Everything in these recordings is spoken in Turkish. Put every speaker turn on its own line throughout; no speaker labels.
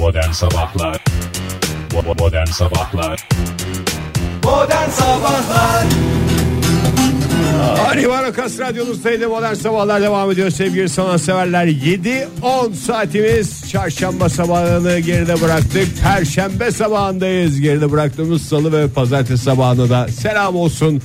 Modern Sabahlar. Modern Sabahlar.
Modern Sabahlar.
Ari Varakas Radyonuzdaydı Modern Sabahlar devam ediyor sevgili sanatseverler. 7-10 saatimiz. Çarşamba sabahını geride bıraktık. Perşembe sabahındayız. Geride bıraktığımız salı ve pazartesi sabahına da selam olsun.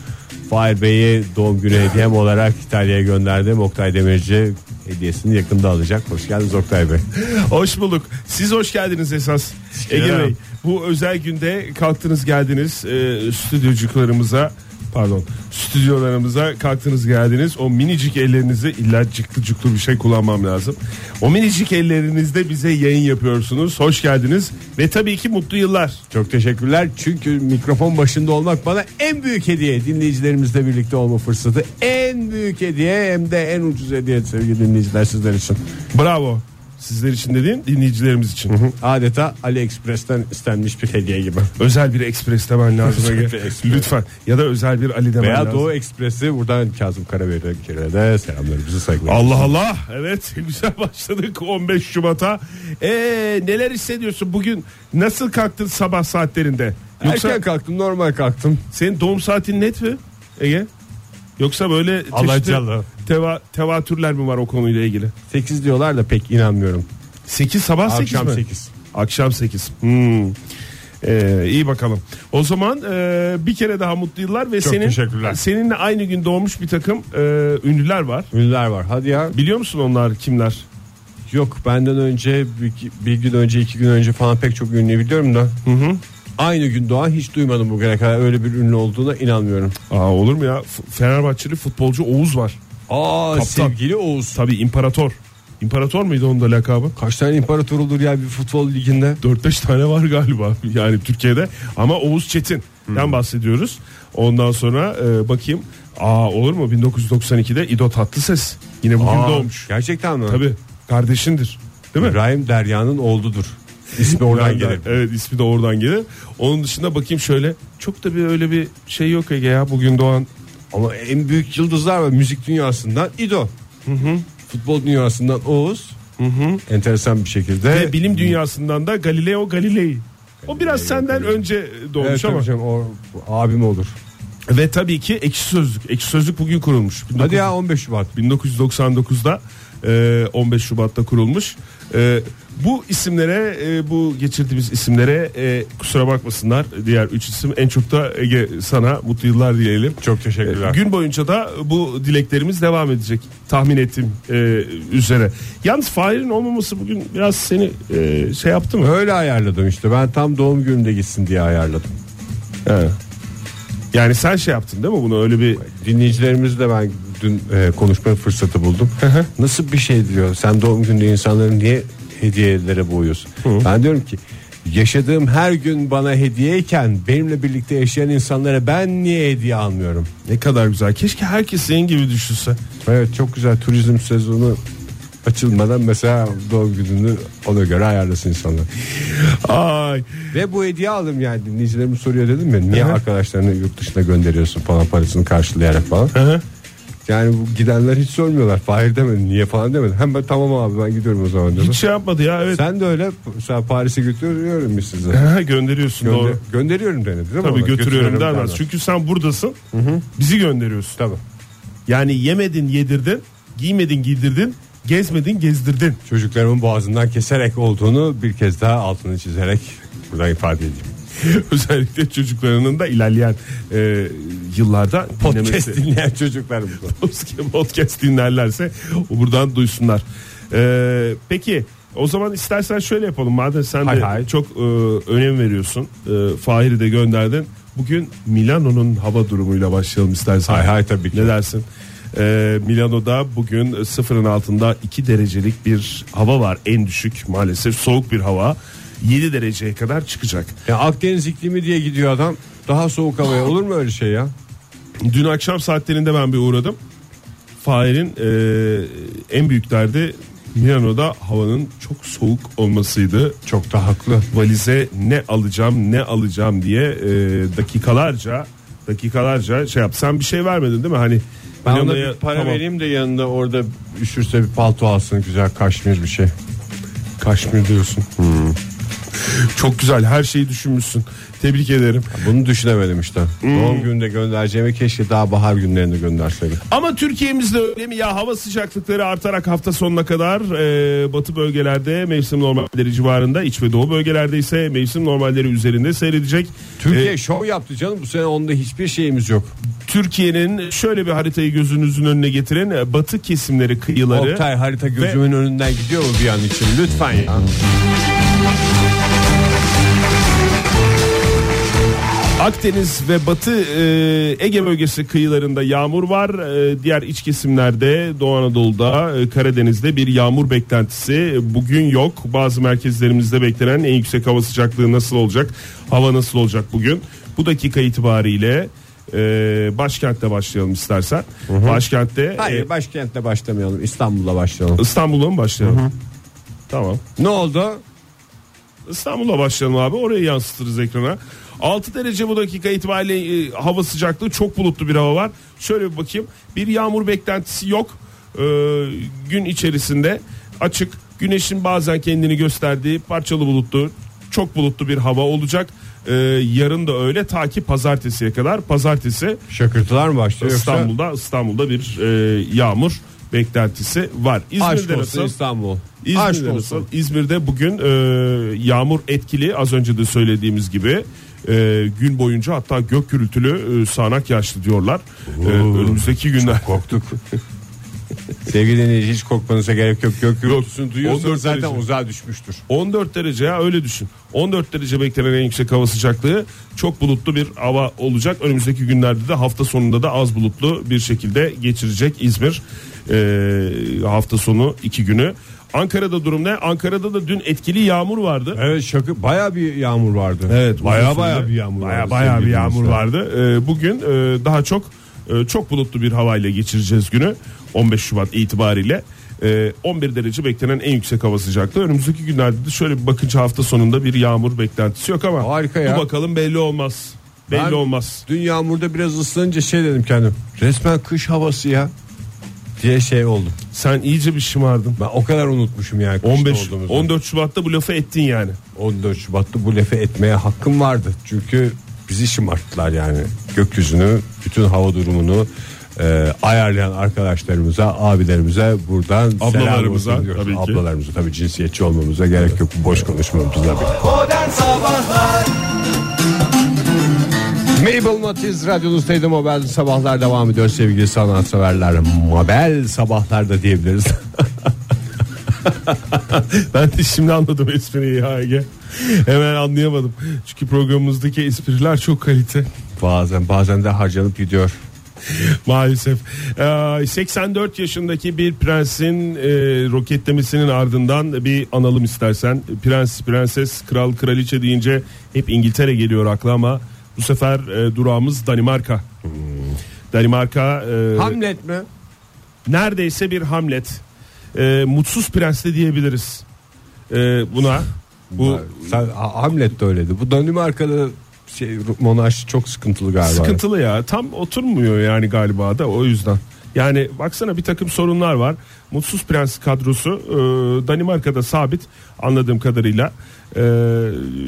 Fahir Bey'i doğum günü hediyem olarak İtalya'ya gönderdim. Oktay Demirci hediyesini yakında alacak hoş geldiniz Oktay Bey
Hoş bulduk. Siz hoş geldiniz esas. Ege. Bey bu özel günde kalktınız geldiniz e, stüdyocuklarımıza pardon stüdyolarımıza kalktınız geldiniz. O minicik ellerinizi illa cıklı cıklı bir şey kullanmam lazım. O minicik ellerinizde bize yayın yapıyorsunuz. Hoş geldiniz ve tabii ki mutlu yıllar.
Çok teşekkürler çünkü mikrofon başında olmak bana en büyük hediye dinleyicilerimizle birlikte olma fırsatı en büyük hediye hem de en ucuz hediye sevgili dinleyiciler sizler için.
Bravo. Sizler için dediğim dinleyicilerimiz için.
Adeta AliExpress'ten istenmiş bir hediye gibi.
Özel bir ekspres demen lazım.
Bir.
Lütfen. Ya da özel bir Ali demen
Veya
lazım.
Doğu Ekspres'i buradan Kazım Karabekir'e de selamlarımızı saygılar.
Allah Allah evet güzel başladık 15 Şubat'a ee, neler hissediyorsun bugün nasıl kalktın sabah saatlerinde yoksa
Erken kalktım normal kalktım.
senin doğum saatin net mi Ege yoksa böyle çeşitli
Alacalı.
Teva, tevatürler mi var o konuyla ilgili
8 diyorlar da pek inanmıyorum.
8 sabah 8
Akşam
mi
8.
akşam 8 hmm. Ee, iyi bakalım. O zaman e, bir kere daha mutlu yıllar ve
Çok
senin
teşekkürler.
seninle aynı gün doğmuş bir takım e, ünlüler var.
Ünlüler var. Hadi ya.
Biliyor musun onlar kimler?
Yok benden önce bir, bir gün önce iki gün önce falan pek çok ünlü biliyorum da.
Hı hı.
Aynı gün doğan hiç duymadım bugüne kadar öyle bir ünlü olduğuna inanmıyorum.
Aa olur mu ya? F- Fenerbahçeli futbolcu Oğuz var.
Aa
Kaptan.
sevgili Oğuz.
Tabii imparator. İmparator muydu onun da lakabı?
Kaç tane imparator olur ya bir futbol liginde?
4-5 tane var galiba yani Türkiye'de. Ama Oğuz Çetin'den bahsediyoruz. Ondan sonra e, bakayım. Aa olur mu 1992'de İdo Tatlıses. Yine bugün
Aa,
doğmuş.
Gerçekten mi?
Tabii kardeşindir. Değil mi?
İbrahim Derya'nın oğludur. İsmi oradan
Yani,
gelir.
Evet ismi de oradan gelir. Onun dışında bakayım şöyle. Çok da bir öyle bir şey yok Ege ya bugün doğan.
Ama en büyük yıldızlar var müzik dünyasından İdo. Futbol dünyasından Oğuz. Enteresan bir şekilde.
Ve bilim dünyasından da Galileo Galilei. O biraz senden önce doğmuş
Evet,
ama.
canım, o abim olur.
Ve tabii ki Ekşi Sözlük. Ekşi Sözlük bugün kurulmuş.
Hadi ya 15 Şubat.
1999'da e, 15 Şubat'ta kurulmuş. E, bu isimlere e, bu geçirdiğimiz isimlere e, kusura bakmasınlar diğer 3 isim en çok da Ege sana mutlu yıllar diyelim.
Çok teşekkürler.
Gün boyunca da bu dileklerimiz devam edecek tahmin ettiğim e, üzere. Yalnız Fahir'in olmaması bugün biraz seni e, şey yaptı mı?
Öyle ayarladım işte. Ben tam doğum günümde gitsin diye ayarladım.
He. Yani sen şey yaptın değil mi bunu öyle bir
Dinleyicilerimizle ben dün e, konuşma fırsatı buldum. Nasıl bir şey diyor? Sen doğum gününde insanları niye hediyelere boğuyorsun? Ben diyorum ki yaşadığım her gün bana hediyeyken benimle birlikte yaşayan insanlara ben niye hediye almıyorum?
ne kadar güzel. Keşke herkes senin gibi düşünse.
Evet çok güzel turizm sezonu açılmadan mesela doğum gününü ona göre ayarlasın insanlar.
Ay.
Ve bu hediye aldım yani dinleyicilerimiz soruyor dedim ya niye arkadaşlarını yurt dışına gönderiyorsun falan parasını karşılayarak falan. Yani bu gidenler hiç sormuyorlar. Fahir demedi niye falan demedi. Hemen tamam abi ben gidiyorum o zaman dedim.
Hiç şey yapmadı ya evet.
Sen de öyle sen Paris'e götürüyorum mu sizi?
Gönderiyorsun
Gönder-
doğru.
gönderiyorum denedi değil mi?
Tabii
ona?
götürüyorum
Götürüyorum
dermez. Çünkü sen buradasın. Bizi gönderiyorsun.
Tabii.
Yani yemedin yedirdin, giymedin giydirdin, gezmedin gezdirdin.
Çocuklarımın boğazından keserek olduğunu bir kez daha altını çizerek buradan ifade edeyim.
Özellikle çocuklarının da ilerleyen e, yıllarda
Podcast
dinlemesi-
dinleyen çocuklarımız.
podcast dinlerlerse buradan duysunlar. E, peki o zaman istersen şöyle yapalım. Madem sen
Hay
de
hay.
çok e, önem veriyorsun. E, Fahir'i de gönderdin. Bugün Milano'nun hava durumuyla başlayalım istersen.
Hay hay tabii ki.
Ne dersin? E, Milano'da bugün sıfırın altında 2 derecelik bir hava var. En düşük maalesef soğuk bir hava. 7 dereceye kadar çıkacak.
Ya Akdeniz iklimi diye gidiyor adam. Daha soğuk havaya olur mu öyle şey ya?
Dün akşam saatlerinde ben bir uğradım. Fahir'in e, en büyük derdi Milano'da havanın çok soğuk olmasıydı.
Çok da haklı.
Valize ne alacağım ne alacağım diye e, dakikalarca dakikalarca şey yap. Sen bir şey vermedin değil mi? Hani
Ben ona bir para
tamam.
vereyim de yanında orada üşürse bir palto alsın güzel kaşmir bir şey.
Kaşmir diyorsun. Çok güzel her şeyi düşünmüşsün. Tebrik ederim.
Bunu düşünemedim işte.
Hmm.
Doğum gününde göndereceğimi keşke daha bahar günlerinde gönderseydim.
Ama Türkiye'mizde öyle mi ya hava sıcaklıkları artarak hafta sonuna kadar e, batı bölgelerde mevsim normalleri civarında iç ve doğu bölgelerde ise mevsim normalleri üzerinde seyredecek.
Türkiye
E,
şov yaptı canım bu sene onda hiçbir şeyimiz yok.
Türkiye'nin şöyle bir haritayı gözünüzün önüne getirin e, batı kesimleri kıyıları
Oktay harita gözümün önünden gidiyor mu bir an için lütfen ya.
Akdeniz ve Batı e, Ege bölgesi kıyılarında yağmur var. E, diğer iç kesimlerde Doğu Anadolu'da, e, Karadeniz'de bir yağmur beklentisi bugün yok. Bazı merkezlerimizde beklenen en yüksek hava sıcaklığı nasıl olacak? Hava nasıl olacak bugün? Bu dakika itibariyle e, başkentte başlayalım istersen. Başkentte
Hayır
e,
başkentle başlamayalım İstanbul'la başlayalım.
İstanbul'a mı başlayalım? Tamam.
Ne oldu?
İstanbul'a başlayalım abi. Orayı yansıtırız ekrana. 6 derece bu dakika itibariyle e, hava sıcaklığı çok bulutlu bir hava var. Şöyle bir bakayım. Bir yağmur beklentisi yok. Ee, gün içerisinde açık. Güneşin bazen kendini gösterdiği parçalı bulutlu, çok bulutlu bir hava olacak. Ee, yarın da öyle ta ki pazartesiye kadar. Pazartesi
Şakırtılar mı başlıyor yoksa?
İstanbul'da İstanbul'da bir e, yağmur beklentisi var.
Aşk
İzmir'de
olsun
nasıl?
İstanbul.
İzmir'de
Aşk
nasıl?
olsun.
İzmir'de bugün e, yağmur etkili az önce de söylediğimiz gibi e, gün boyunca hatta gök gürültülü e, sağanak yağışlı diyorlar. E, önümüzdeki günler
Korktuk. Sevgili dinleyici hiç korkmanıza gerek yok. Gök gürültüsünü duyuyorsunuz
14
zaten
derece.
uzağa düşmüştür.
14 derece ya öyle düşün. 14 derece beklenen en yüksek hava sıcaklığı çok bulutlu bir hava olacak. Önümüzdeki günlerde de hafta sonunda da az bulutlu bir şekilde geçirecek İzmir e, hafta sonu iki günü. Ankara'da durum ne? Ankara'da da dün etkili yağmur vardı.
Evet şakı baya bir yağmur vardı.
Evet,
baya baya bir yağmur
baya
vardı.
baya bir yağmur vardı. Ee, bugün e, daha çok e, çok bulutlu bir havayla geçireceğiz günü 15 Şubat itibariyle. E, 11 derece beklenen en yüksek hava sıcaklığı. Önümüzdeki günlerde de şöyle bir bakınca hafta sonunda bir yağmur beklentisi yok ama
Harika ya.
bu bakalım belli olmaz. Belli
Ben
olmaz.
Dün yağmurda biraz ıslanınca şey dedim kendim. Resmen kış havası ya. Diye şey oldu.
Sen iyice bir şımardın.
Ben o kadar unutmuşum yani. kışta
15
olduğumuzu.
14 Şubat'ta bu lafı ettin yani.
14 Şubat'ta bu lafı etmeye hakkım vardı. Çünkü bizi şımarttılar yani. Gökyüzünü, bütün hava durumunu e, ayarlayan arkadaşlarımıza, abilerimize buradan
Ablalarımıza,
selam olsun diyoruz.
tabii ki.
Ablalarımıza tabii cinsiyetçi olmamıza gerek yok. Boş konuşmamıza bir.
Modern Sabahlar
Mabel Matiz radyonuzdaydı Mobel Sabahlar devam ediyor sevgili sanatseverler. Mobel Sabahlar da diyebiliriz.
Ben de şimdi anladım espriyi ya. Hemen anlayamadım. Çünkü programımızdaki espriler çok kalite.
bazen bazen de harcanıp gidiyor.
Maalesef. Ee, 84 yaşındaki bir prensin e, roketlemesinin ardından bir analım istersen. Prens, prenses, kral, kraliçe deyince hep İngiltere geliyor akla ama bu sefer e, durağımız Danimarka. Danimarka e,
Hamlet mi?
neredeyse bir Hamlet. E, mutsuz prens de diyebiliriz. E, buna bu
Sen, Ha- Hamlet de öyleydi. Bu Danimarka'da şey monarşi çok sıkıntılı galiba.
Sıkıntılı ya tam oturmuyor yani galiba da o yüzden. Yani baksana bir takım sorunlar var. Mutsuz Prens kadrosu e, Danimarka'da sabit anladığım kadarıyla. E,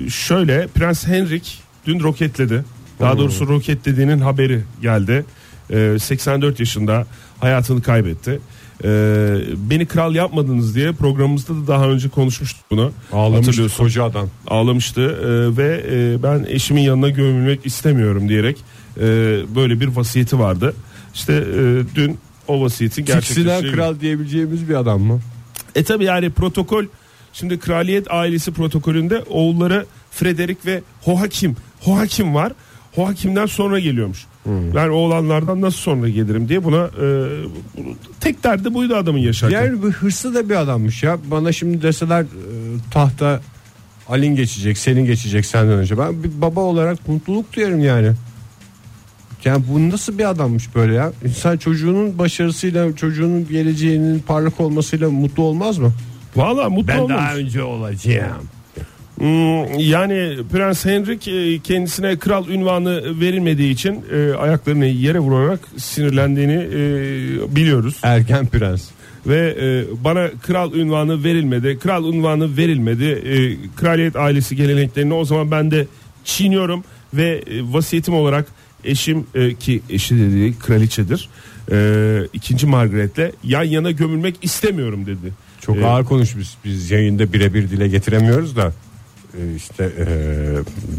şöyle Prens Henrik dün roketledi. Daha doğrusu roketlediğinin haberi geldi. E, 84 yaşında hayatını kaybetti. E, beni kral yapmadınız diye programımızda da daha önce konuşmuştuk bunu.
Ağlamış
Hatırlıyorsun
koca adam.
ağlamıştı e, ve e, ben eşimin yanına gömülmek istemiyorum diyerek e, böyle bir vasiyeti vardı. İşte e, dün o vasiyeti
Tiksinen
gerçekleştirdi.
kral diyebileceğimiz bir adam mı?
E tabi yani protokol şimdi kraliyet ailesi protokolünde oğulları Frederick ve Hoakim Hoakim var. Hoakim'den sonra geliyormuş. Ben oğlanlardan nasıl sonra gelirim diye buna e, tek derdi buydu adamın yaşarken.
Yani bu hırslı da bir adammış ya. Bana şimdi deseler e, tahta Alin geçecek, senin geçecek senden önce. Ben bir baba olarak mutluluk duyarım yani. Yani bu nasıl bir adammış böyle ya? İnsan çocuğunun başarısıyla, çocuğunun geleceğinin parlak olmasıyla mutlu olmaz mı?
Valla mutlu olmamış.
önce olacağım.
Hmm, yani Prens Henrik e, kendisine kral ünvanı verilmediği için e, ayaklarını yere vurarak sinirlendiğini e, biliyoruz.
Erken prens.
ve e, bana kral ünvanı verilmedi. Kral ünvanı verilmedi. E, kraliyet ailesi geleneklerini o zaman ben de çiğniyorum ve e, vasiyetim olarak eşim e, ki eşi dediği kraliçedir. E, ikinci Margaret'le yan yana gömülmek istemiyorum dedi.
Çok
E,
ağır konuşmuş. Biz yayında birebir dile getiremiyoruz da işte e,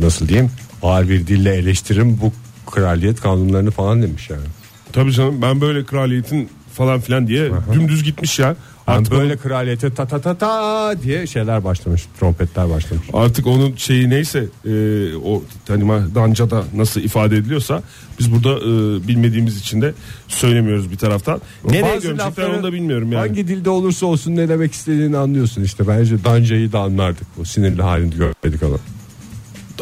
nasıl diyeyim ağır bir dille eleştirim bu kraliyet kanunlarını falan demiş yani.
Tabii canım ben böyle kraliyetin falan filan diye dümdüz gitmiş ya. Artık
böyle
onun-
kraliyete ta ta ta ta diye şeyler başlamış. Trompetler başlamış.
Artık onun şeyi neyse e, o tanıma dancada nasıl ifade ediliyorsa biz burada e, bilmediğimiz için de söylemiyoruz bir taraftan. Nereye gömecekler onu da bilmiyorum yani.
Hangi dilde olursa olsun ne demek istediğini anlıyorsun işte. Bence Danca'yı da anlardık. O sinirli halini görmedik ama.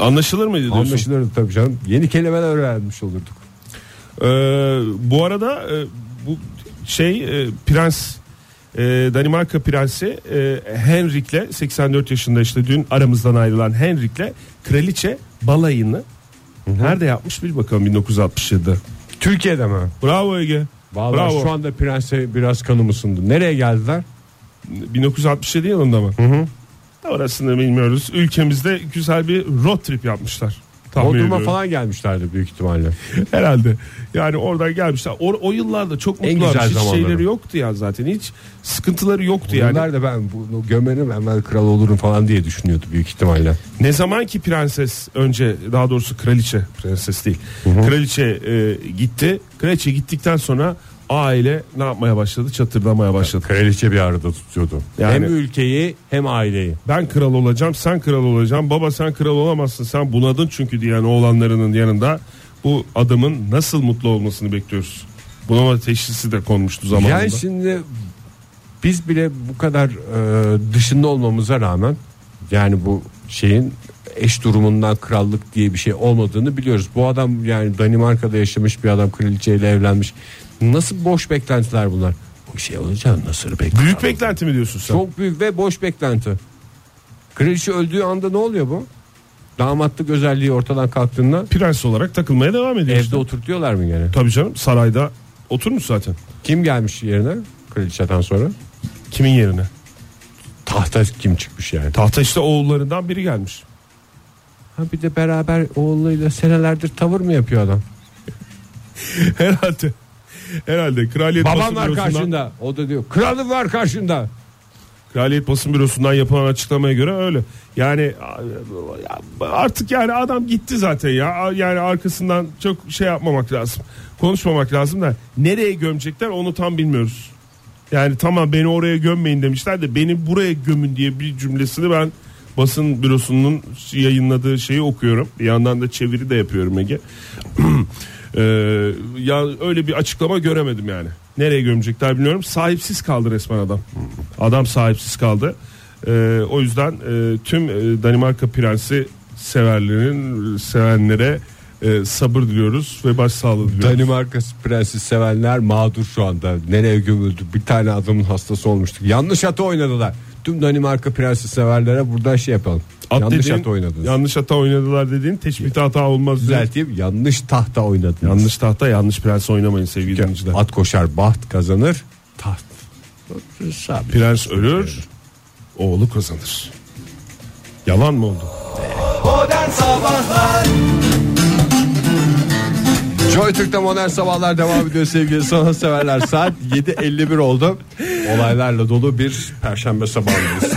Anlaşılır mıydı diyorsun?
Anlaşılırdı tabii canım. Yeni kelimeler öğrenmiş olurduk.
Ee, bu arada e, bu şey e, prens e, Danimarka prensi e, Henrik'le 84 yaşında işte dün aramızdan ayrılan Henrik'le kraliçe balayını nerede yapmış bir bakalım 1967'de.
Türkiye'de mi?
Bravo Ege.
Vallahi
Bravo.
şu anda prense biraz kanım ısındı. Nereye geldiler?
1967 yılında mı? Orasını bilmiyoruz. Ülkemizde güzel bir road trip yapmışlar. Tahmin
Bodrum'a
ediyorum.
falan gelmişlerdi büyük ihtimalle.
Herhalde. Yani oradan gelmişler. O, o yıllarda çok
En
mutlular.
güzel
Hiç
zamanları.
şeyleri yoktu ya zaten. Hiç sıkıntıları yoktu yani.
Bunlar da ben bunu gömerim hemen kral olurum falan diye düşünüyordu büyük ihtimalle.
Ne zaman ki prenses önce daha doğrusu kraliçe prenses değil. Kraliçe e, gitti. Kraliçe gittikten sonra aile ne yapmaya başladı? Çatırdamaya başladı.
Kraliçe bir arada tutuyordu.
Yani-
Hem ülkeyi hem aileyi.
Ben kral olacağım, sen kral olacaksın. Baba sen kral olamazsın. Sen bunadın çünkü diyen oğlanlarının yanında bu adamın nasıl mutlu olmasını bekliyoruz. Bunama teşhisi de konmuştu zamanında.
Yani şimdi biz bile bu kadar e, dışında olmamıza rağmen yani bu şeyin eş durumundan krallık diye bir şey olmadığını biliyoruz. Bu adam yani Danimarka'da yaşamış bir adam kraliçeyle evlenmiş. Nasıl boş beklentiler bunlar? Bu şey olacak nasıl beklenti?
Büyük beklenti mi diyorsun sen?
Çok büyük ve boş beklenti. Kraliçe öldüğü anda ne oluyor bu? Damatlık özelliği ortadan kalktığında
Prens olarak takılmaya devam ediyor.
evde
işte.
oturtuyorlar mı gene?
Tabii canım sarayda oturmuş zaten.
Kim gelmiş yerine kraliçeden sonra?
Kimin yerine?
Tahta kim çıkmış yani?
Tahta işte oğullarından biri gelmiş.
Ha bir de beraber oğluyla senelerdir tavır mı yapıyor adam?
Herhalde. Herhalde kraliyet
Babam
basın
var
bürosundan,
karşında. O da diyor kralım var karşında.
kraliyet basın bürosundan yapılan açıklamaya göre öyle. Yani artık yani adam gitti zaten ya. Yani arkasından çok şey yapmamak lazım. Konuşmamak lazım da nereye gömecekler onu tam bilmiyoruz. Yani tamam beni oraya gömmeyin demişler de beni buraya gömün diye bir cümlesini ben basın bürosunun yayınladığı şeyi okuyorum. Bir yandan da çeviri de yapıyorum Ege. Ee, ya öyle bir açıklama göremedim yani. Nereye gömecekler bilmiyorum. Sahipsiz kaldı resmen adam. Adam sahipsiz kaldı. Ee, o yüzden e, tüm e, Danimarka prensi severlerin sevenlere e, sabır diliyoruz ve başsağlığı diliyoruz.
Danimarka prensi sevenler mağdur şu anda. Nereye gömüldü? Bir tane adamın hastası olmuştu. Yanlış hata oynadılar. Tüm Danimarka prensi severlere buradan şey yapalım.
At
yanlış
dediğin-
hata oynadınız.
Yanlış hata oynadılar dediğin teşbihte hata olmaz. diye.
Düzelteyim yanlış tahta oynadınız.
Yanlış tahta yanlış prens oynamayın sevgili dinleyiciler.
At koşar baht kazanır. Taht. Sabit.
Prens ölür, oğlu kazanır. Yalan mı oldu?
Modern Sabahlar
Joy Türk'te modern sabahlar devam ediyor sevgili sanatseverler. Saat 7.51 oldu. Olaylarla dolu bir perşembe sabahındayız.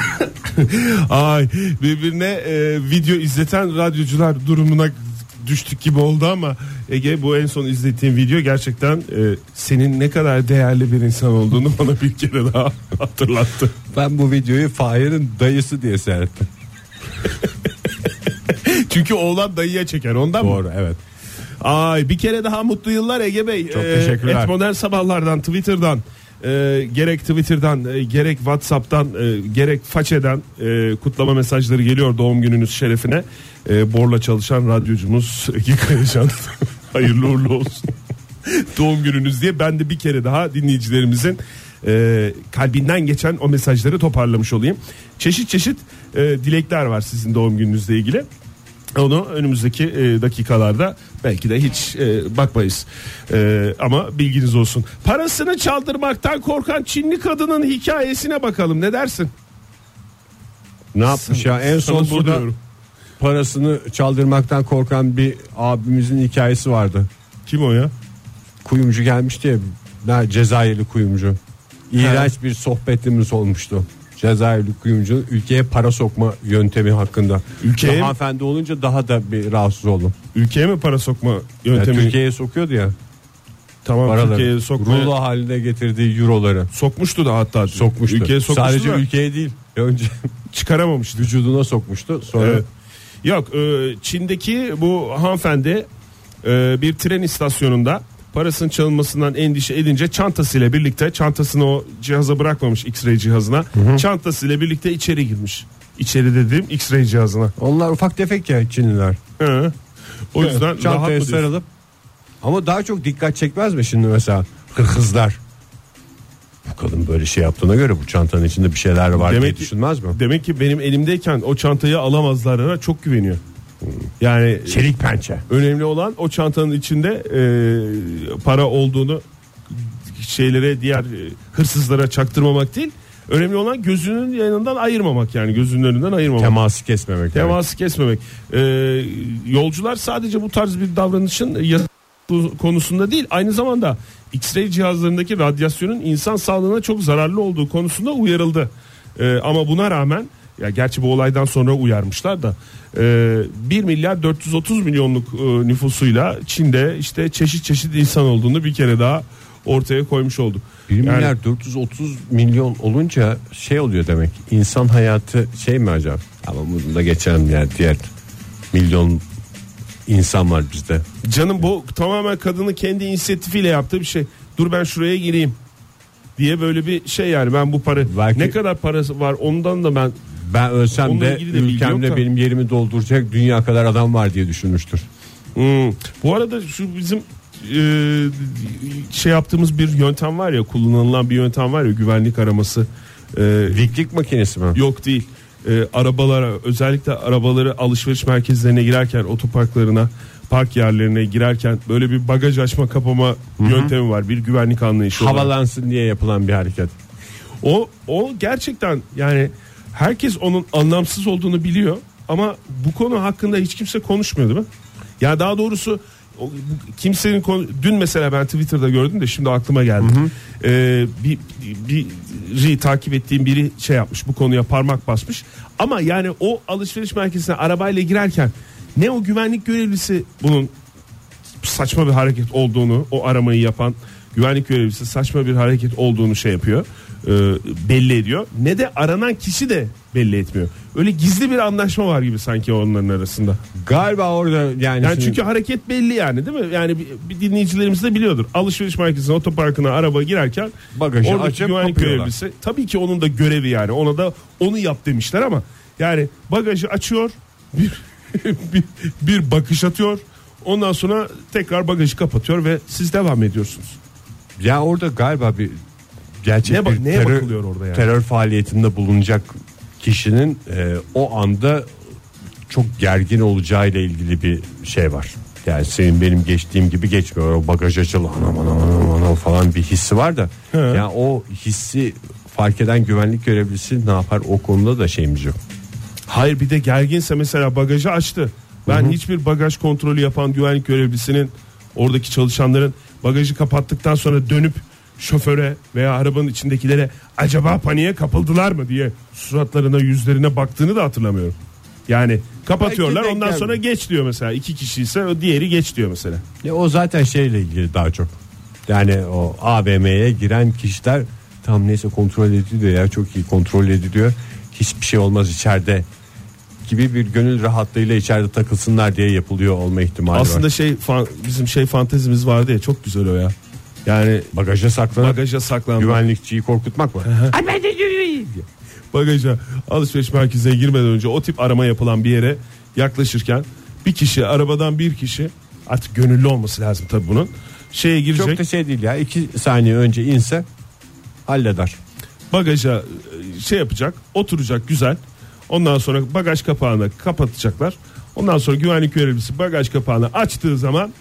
Ay birbirine e, video izleten radyocular durumuna düştük gibi oldu ama Ege bu en son izlettiğim video gerçekten e, senin ne kadar değerli bir insan olduğunu bana bir kere daha hatırlattı.
Ben bu videoyu Fahir'in dayısı diye seyrettim.
Çünkü oğlan dayıya çeker ondan mı?
Doğru evet.
Ay bir kere daha mutlu yıllar Ege Bey.
Çok teşekkürler.
Et modern sabahlardan Twitter'dan e, gerek Twitter'dan e, gerek WhatsApp'tan e, gerek façeden e, kutlama mesajları geliyor doğum gününüz şerefine. E, Borla çalışan radyocumuz Ege Kayacan hayırlı uğurlu olsun. doğum gününüz diye ben de bir kere daha dinleyicilerimizin e, kalbinden geçen o mesajları toparlamış olayım. Çeşit çeşit e, dilekler var sizin doğum gününüzle ilgili. Onu önümüzdeki e, dakikalarda belki de hiç e, bakmayız. E, ama bilginiz olsun. Parasını çaldırmaktan korkan Çinli kadının hikayesine bakalım. Ne dersin?
Ne yapmış ya en son
Sana
burada parasını çaldırmaktan korkan bir abimizin hikayesi vardı.
Kim o ya?
Kuyumcu gelmişti ya Cezayirli kuyumcu. İğrenç bir sohbetimiz olmuştu. Cezayirli kuyumcunun ülkeye para sokma yöntemi hakkında.
Ülkeye mi?
Hanımefendi olunca daha da bir rahatsız oldum.
Ülkeye mi para sokma
Ya
yöntemi?
Türkiye'ye sokuyordu ya
tamam
paraları.
Türkiye'ye sokmaya
Rulo haline getirdiği euroları.
sokmuştu da hatta.
Sokmuştu.
Ülkeye sokmuştu
Sadece
da
ülkeye değil. Önce
çıkaramamıştı.
vücuduna sokmuştu. Sonra
Evet. Yok e, Çin'deki bu hanımefendi e, bir tren istasyonunda parasının çalınmasından endişe edince çantasıyla birlikte çantasını o cihaza bırakmamış X-ray cihazına çantasıyla birlikte içeri girmiş. İçeri dediğim X-ray cihazına.
onlar ufak tefek ya Çinliler.
He. O yüzden mı
çantaya sarılıp ama daha çok dikkat çekmez mi şimdi mesela hırkızlar bu kadın böyle şey yaptığına göre bu çantanın içinde bir şeyler var
Demek
diye düşünmez mi?
Demek ki benim elimdeyken o çantayı alamazlarına çok güveniyor. Yani
Çelik pençe.
önemli olan o çantanın içinde e, para olduğunu şeylere diğer e, hırsızlara çaktırmamak değil. Önemli olan gözünün yanından ayırmamak yani gözünün önünden ayırmamak.
Teması kesmemek.
Teması kesmemek. E, yolcular sadece bu tarz bir davranışın konusunda değil aynı zamanda X-ray cihazlarındaki radyasyonun insan sağlığına çok zararlı olduğu konusunda uyarıldı. E, ama buna rağmen ya gerçi bu olaydan sonra uyarmışlar da e, 1 milyar 430 milyonluk e, nüfusuyla Çin'de işte çeşit çeşit insan olduğunu bir kere daha ortaya koymuş olduk.
1
Yani-
milyar 430 milyon olunca şey oluyor demek. İnsan hayatı şey mi acaba? Ama bunu da geçelim yani diğer milyon insan var bizde.
Canım bu tamamen kadının kendi inisiyatifiyle yaptığı bir şey. Dur ben şuraya gireyim diye böyle bir şey yani ben bu para
Belki-
ne kadar parası var ondan da ben
Ben ölsem
Onunla
de
ilgili de bilgi yok
ülkemde
da.
benim yerimi dolduracak dünya kadar adam var diye düşünmüştür.
Hmm. bu arada şu bizim e, şey yaptığımız bir yöntem var ya kullanılan bir yöntem var ya güvenlik araması E,
Viklik makinesi mi?
yok değil E, arabalara özellikle arabaları alışveriş merkezlerine girerken otoparklarına park yerlerine girerken böyle bir bagaj açma kapama yöntemi var bir güvenlik anlayışı olarak.
Havalansın diye yapılan bir hareket.
O o gerçekten yani herkes onun anlamsız olduğunu biliyor ama bu konu hakkında hiç kimse konuşmuyor değil mi? Ya daha doğrusu o- kimsenin konu dün mesela ben Twitter'da gördüm de şimdi aklıma geldi. Ee, bir biri takip ettiğim biri şey yapmış bu konuya parmak basmış ama yani o alışveriş merkezine arabayla girerken ne o güvenlik görevlisi bunun saçma bir hareket olduğunu o aramayı yapan güvenlik görevlisi saçma bir hareket olduğunu şey yapıyor e, belli ediyor. Ne de aranan kişi de belli etmiyor. Öyle gizli bir anlaşma var gibi sanki onların arasında.
Galiba orada yani,
yani
şimdi-
çünkü hareket belli yani değil mi? Yani bir, bir dinleyicilerimiz de biliyordur. Alışveriş merkezine otoparkına araba girerken
Bagajı açıp
güvenlik görevlisi tabii ki onun da görevi yani ona da onu yap demişler ama yani bagajı açıyor bir bir, bir bakış atıyor ondan sonra tekrar bagajı kapatıyor ve siz devam ediyorsunuz.
ya orada galiba bir gerçek
Ne
bir
neye
terör,
bakılıyor orada yani?
terör faaliyetinde bulunacak kişinin e, o anda çok gergin olacağı ile ilgili bir şey var. Yani senin benim geçtiğim gibi geçmiyor. O bagaj açıl anam anam anam anam falan bir hissi var da. Yani o hissi fark eden güvenlik görevlisi ne yapar o konuda da şeyimiz yok.
Hayır bir de gerginse mesela bagajı açtı. Ben hiçbir bagaj kontrolü yapan güvenlik görevlisinin oradaki çalışanların bagajı kapattıktan sonra dönüp şoföre veya arabanın içindekilere acaba paniğe kapıldılar mı diye suratlarına yüzlerine baktığını da hatırlamıyorum. Yani kapatıyorlar
Belki denk
ondan
geldi.
sonra geç diyor mesela iki kişi ise o diğeri geç diyor mesela.
Ya o zaten şeyle ilgili daha çok. Yani o AVM'ye giren kişiler tam neyse kontrol ediliyor ya çok iyi kontrol ediliyor. Hiçbir şey olmaz içeride gibi bir gönül rahatlığıyla içeride takılsınlar diye yapılıyor olma ihtimali
Aslında
var.
şey fan- bizim şey fantezimiz vardı ya çok güzel o ya. Yani
Bagaja saklanıp
bagaja saklanmak.
güvenlikçiyi korkutmak mı?
bagaja alışveriş merkezine girmeden önce o tip arama yapılan bir yere yaklaşırken bir kişi arabadan bir kişi artık gönüllü olması lazım tabii bunun şeye girecek
Çok da şey değil ya iki saniye önce inse halleder.
bagaja e, şey yapacak oturacak güzel Ondan sonra bagaj kapağını kapatacaklar. Ondan sonra güvenlik görevlisi bagaj kapağını açtığı zaman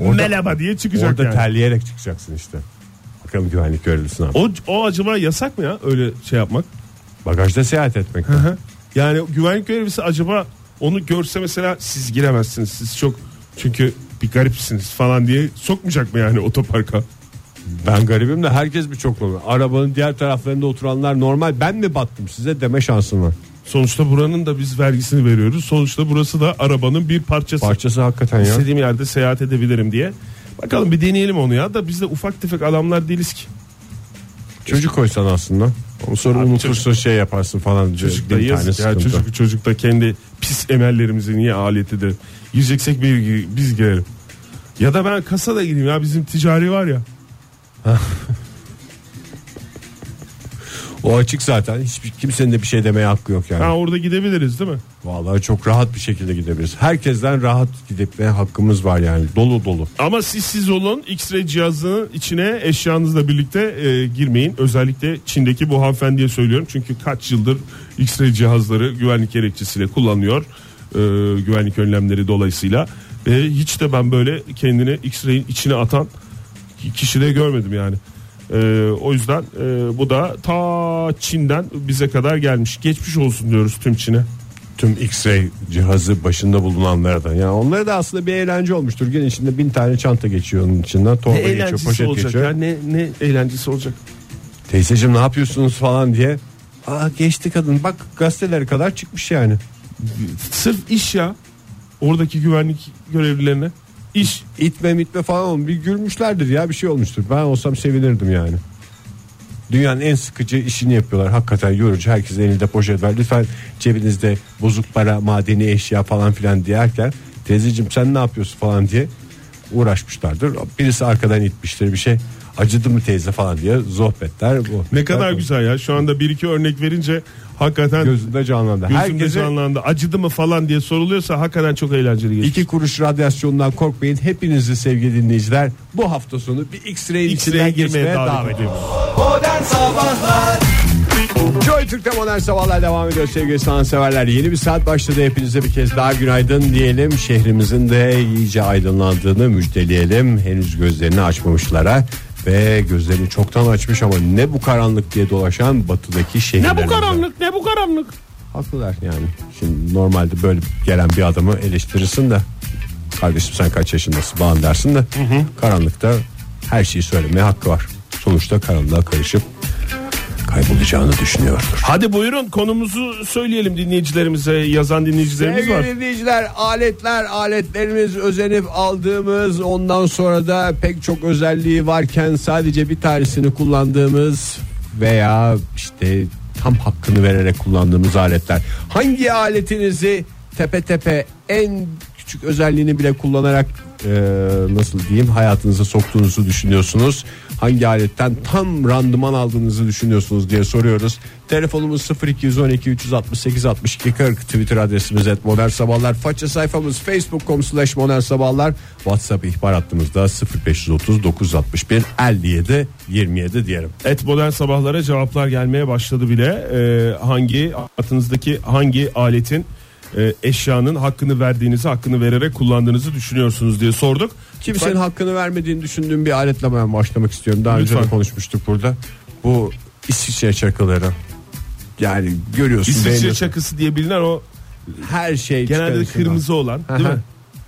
Orada-
merhaba diye çıkacak
Orada
yani.
terleyerek çıkacaksın işte. Bakalım güvenlik görevlisi ne yapıyor?
O, o acaba yasak mı ya öyle şey yapmak?
Bagajda seyahat etmek.
Yani güvenlik görevlisi acaba onu görse mesela siz giremezsiniz. Siz çok çünkü bir garipsiniz falan diye sokmayacak mı yani otoparka?
Ben garibim de herkes bir çok normal. Arabanın diğer taraflarında oturanlar normal. Ben mi battım size deme şansım var.
Sonuçta buranın da biz vergisini veriyoruz. Sonuçta burası da arabanın bir parçası.
Parçası hakikaten ya.
İstediğim yerde seyahat edebilirim diye. Bakalım bir deneyelim onu ya da biz de ufak tefek adamlar değiliz ki.
Çocuk koysan aslında. Onu sonra
Abi
unutursun şey yaparsın falan.
Çocuk da yazık ya çocuk, çocuk da kendi pis emellerimizi niye alet edelim. Gireceksek bir, biz girelim. Ya da ben kasada gideyim ya bizim ticari var ya.
O açık zaten. Hiçbir kimsenin de bir şey demeye hakkı yok yani.
Ha orada gidebiliriz değil mi?
Vallahi çok rahat bir şekilde gidebiliriz. Herkesten rahat gitmeye hakkımız var yani. Dolu dolu.
Ama siz siz olun X-ray cihazının içine eşyanızla birlikte e, girmeyin. Özellikle Çin'deki bu hanımefendiye söylüyorum. Çünkü kaç yıldır X-ray cihazları güvenlik gerekçesiyle kullanıyor. E, güvenlik önlemleri dolayısıyla. Ve hiç de ben böyle kendini X-ray'in içine atan kişi de görmedim yani. E, o yüzden e, bu da ta Çin'den bize kadar gelmiş. Geçmiş olsun diyoruz tüm Çin'e.
Tüm X-ray cihazı başında bulunanlara da. Yani onlara da aslında bir eğlence olmuştur. Gün içinde bin tane çanta geçiyor onun içinden. Torba
Ne
geçiyor,
eğlencesi
poşet
olacak
geçiyor.
ya ne, ne eğlencesi olacak.
Teyzeciğim ne yapıyorsunuz falan diye. Aa geçti kadın bak gazetelere kadar çıkmış yani.
Sırf iş ya. Oradaki güvenlik görevlilerine iş.
İtme mitme falan olmuş. Bir gülmüşlerdir ya bir şey olmuştur. Ben olsam sevinirdim yani. Dünyanın en sıkıcı işini yapıyorlar. Hakikaten yorucu. Herkes elinde poşet var. Lütfen cebinizde bozuk para, madeni eşya falan filan diyerken teyzeciğim sen ne yapıyorsun falan diye uğraşmışlardır. Birisi arkadan itmiştir bir şey. Acıdı mı teyze falan diye sohbetler. Bu.
Ne kadar güzel ya. Şu anda bir iki örnek verince hakikaten
Gözünde canlandı.
gözümde
Herkese
canlandı. Acıdı mı falan diye soruluyorsa hakikaten çok eğlenceli geçiyor.
iki kuruş radyasyondan korkmayın. Hepinizi sevgili dinleyiciler bu hafta sonu bir X-ray'in içinden
girmeye
geçmeye
davet
davet ediyoruz.
Modern Sabahlar
Joy Türk'te modern sabahlar devam ediyor sevgili sanatseverler. Yeni bir saat başladı. Hepinize bir kez daha günaydın diyelim. Şehrimizin de iyice aydınlandığını müjdeleyelim. Henüz gözlerini açmamışlara ve gözlerini çoktan açmış ama ne bu karanlık diye dolaşan batıdaki şehirler.
ne bu karanlık ne bu karanlık.
Haklılar yani. Şimdi normalde böyle gelen bir adamı eleştirirsin de kardeşim sen kaç yaşındasın falan dersin de karanlıkta her şeyi söylemeye hakkı var. Sonuçta karanlığa karışıp kaybolacağını düşünüyordur.
Hadi buyurun konumuzu söyleyelim dinleyicilerimize. Yazan dinleyicilerimiz var.
Sevgili dinleyiciler aletler aletlerimiz özenip aldığımız ondan sonra da pek çok özelliği varken sadece bir tanesini kullandığımız veya işte tam hakkını vererek kullandığımız aletler. Hangi aletinizi tepe tepe en küçük özelliğini bile kullanarak e, nasıl diyeyim hayatınıza soktuğunuzu düşünüyorsunuz? Hangi aletten tam randıman aldığınızı düşünüyorsunuz diye soruyoruz. Telefonumuz 0212 368 62 40 Twitter adresimiz et sabahlar. Faça sayfamız facebook.com slash sabahlar. WhatsApp ihbar hattımızda 0530 961 57 27 diyelim.
Et modern sabahlara cevaplar gelmeye başladı bile. Ee, hangi hayatınızdaki hangi aletin e, eşyanın hakkını verdiğinizi hakkını vererek kullandığınızı düşünüyorsunuz diye sorduk.
Kimsenin hakkını vermediğini düşündüğüm bir aletle ben başlamak istiyorum. Daha önce
Lütfen.
de konuşmuştuk burada. Bu İsviçre çakıları. Yani görüyorsun
İsviçre
beğeniyorsun.
çakısı diye bilinen o
her şey
genelde kırmızı olan değil
Aha.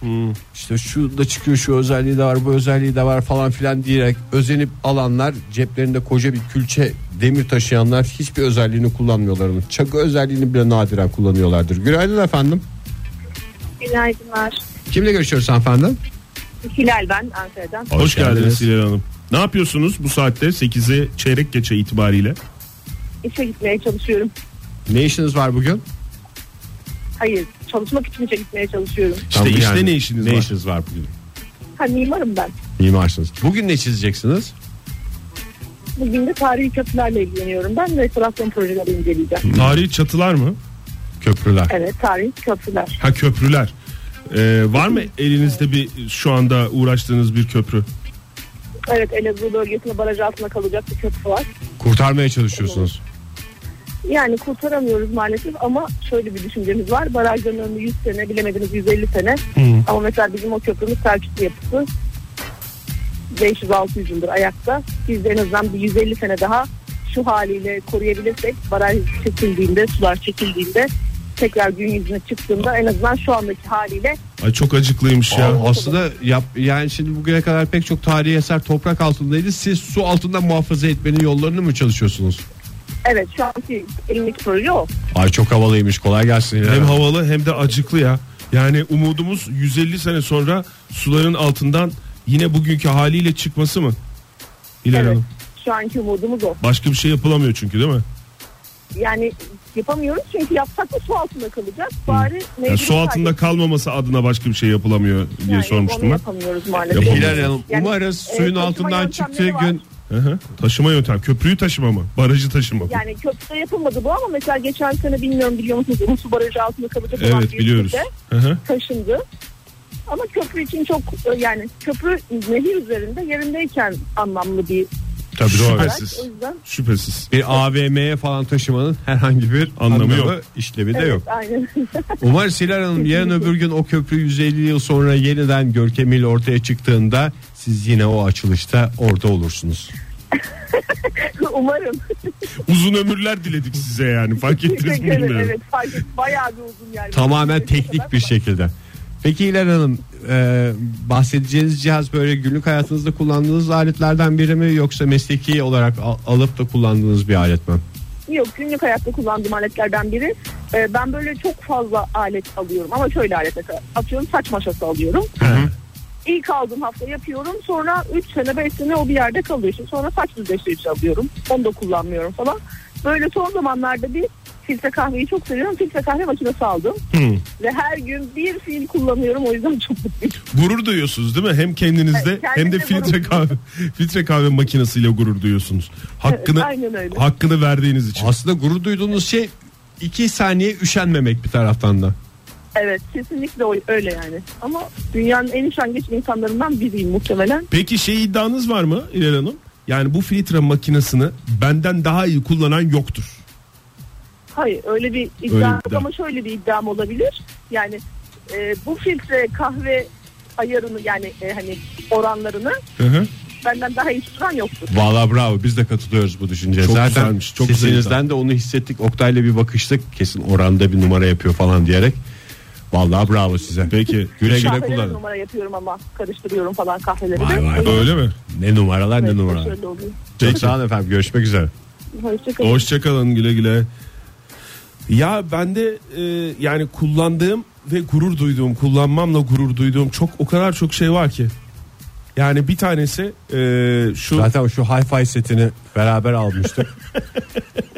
Mi?
İşte şu da çıkıyor şu özelliği de var bu özelliği de var falan filan diyerek özenip alanlar ceplerinde koca bir külçe demir taşıyanlar hiçbir özelliğini kullanmıyorlar. onun. Çakı özelliğini bile nadiren kullanıyorlardır. Günaydın efendim.
Günaydınlar.
Kimle görüşüyoruz efendim?
Hilal ben Ankara'dan.
Hoş,
Hoş
geldiniz
geldiniz.
Hilal Hanım. Ne yapıyorsunuz bu saatte 8'e çeyrek geçe itibariyle?
İşe gitmeye çalışıyorum.
Ne işiniz var bugün?
Hayır çalışmak için işe gitmeye çalışıyorum.
İşte
Tam
işte
yani
ne işiniz
ne
var?
işiniz var bugün?
Ha mimarım ben.
Mimarsınız. Bugün ne çizeceksiniz?
Bugün de tarihi köprülerle ilgileniyorum. Ben restorasyon projeleri inceleyeceğim.
Tarihi çatılar mı?
Köprüler.
Evet tarihi köprüler.
Ha köprüler. Ee, var mı elinizde bir şu anda uğraştığınız bir köprü?
Evet Elazığ bölgesinde baraj altında kalacak bir köprü var.
Kurtarmaya çalışıyorsunuz.
Yani kurtaramıyoruz maalesef ama şöyle bir düşüncemiz var. Barajların ömrü 100 sene bilemediniz 150 sene. Ama mesela bizim o köprümüz Selçuklu yapısı 500-600 yıldır ayakta. Biz de en azından bir 150 sene daha şu haliyle koruyabilirsek baraj çekildiğinde sular çekildiğinde tekrar gün yüzüne çıktığında en azından şu andaki haliyle
Ay çok acıklıymış ya.
Aa, aslında yap, yani şimdi bugüne kadar pek çok tarihi eser toprak altındaydı. Siz su altında muhafaza etmenin yollarını mı çalışıyorsunuz?
Evet şu anki elimdeki proje o.
Ay çok havalıymış. Kolay gelsin.
Hem havalı hem de acıklı ya. Yani umudumuz 150 sene sonra suların altından yine bugünkü haliyle çıkması mı? İlhan
Evet.
Hanım.
Şu anki umudumuz o.
Başka bir şey yapılamıyor çünkü değil mi?
Yani yapamıyoruz çünkü yapsak da su altında kalacak. Bari
Yani
mecbur
su altında
sadece-
kalmaması adına başka bir şey yapılamıyor diye
Yani
sormuştum
onu
ben.
yapamıyoruz maalesef.
Yapamıyoruz.
Hilal Hanım
Yani,
umarız
e,
suyun
taşıma
altından çıktığı
yöntemleri var.
gün
Hı hı. Taşıma yöntem. Köprüyü taşıma mı? Barajı taşıma mı?
Yani köprüde yapılmadı bu ama mesela geçen sene bilmiyorum biliyor musunuz Ulu barajı altında kalacak olan
evet
bir
biliyoruz.
ülkede
Hı hı.
taşındı. Ama köprü için çok e, yani köprü nehir üzerinde yerindeyken anlamlı bir
Tabii. Şüphesiz.
O yüzden
Şüphesiz.
bir AVM'ye falan taşımanın herhangi bir
Anlamı
anlamı,
yok.
işlevi de
evet,
yok.
aynen.
Umarız Hilal Hanım yarın öbür gün o köprü 150 yıl sonra yeniden görkemiyle ortaya çıktığında siz yine o açılışta orada olursunuz.
Umarım.
Uzun ömürler diledik size yani. Fark ettiniz mi bilmiyorum.
Evet fark et. Bayağı bir uzun yani.
Tamamen teknik bir şekilde. Peki Hilal Hanım e, bahsedeceğiniz cihaz böyle günlük hayatınızda kullandığınız aletlerden biri mi yoksa mesleki olarak al- alıp da kullandığınız bir alet mi?
Yok günlük hayatta kullandığım aletlerden biri. Ee, ben böyle çok fazla alet alıyorum ama şöyle alet atıyorum saç maşası alıyorum. İlk aldığım hafta yapıyorum sonra 3 sene 5 sene o bir yerde kalıyor. Şimdi sonra saç düzleştirici alıyorum. Onu da kullanmıyorum falan. Böyle son zamanlarda bir filtre kahveyi çok seviyorum. Filtre kahve makinesi aldım. Ve her gün bir fil kullanıyorum o yüzden çok mutluyum.
Gurur duyuyorsunuz değil mi? Hem kendinizde
Evet,
hem de filtre kahve filtre kahve makinesiyle gurur duyuyorsunuz. Hakkını
aynen öyle.
hakkını verdiğiniz için.
Aslında gurur duyduğunuz şey iki saniye üşenmemek bir taraftan da.
Evet kesinlikle öyle yani. Ama dünyanın en üşengeç insanlarından biriyim muhtemelen.
Peki şey iddianız var mı İlhan Hanım? Yani bu filtre makinesini benden daha iyi kullanan yoktur.
Hayır öyle bir iddia
Öyle bir
yok
iddia.
ama şöyle bir iddiam olabilir. Yani e, bu filtre kahve ayarını yani e, hani oranlarını
Hı hı.
benden daha iyi tutan yoktur.
Valla bravo biz de katılıyoruz bu düşünceye.
Çok
Zaten
güzelmiş, çok güzel
sesinizden de onu hissettik. Oktay'la bir bakıştık kesin oranda bir numara yapıyor falan diyerek. Vallahi bravo size.
Peki.
Güle güle
Kahvelere
kullanın.
numara yapıyorum ama karıştırıyorum falan kahveleri
Vay
de.
vay
Öyle mi?
Ne numaralar ne numaralar.
şöyle oluyor.
Çok sağ olun efendim görüşmek üzere.
Hoşçakalın.
Hoşçakalın güle güle. Ya ben de e, yani kullandığım ve gurur duyduğum, kullanmamla gurur duyduğum çok o kadar çok şey var ki. Yani bir tanesi e, şu
Zaten şu hi-fi setini beraber almıştık.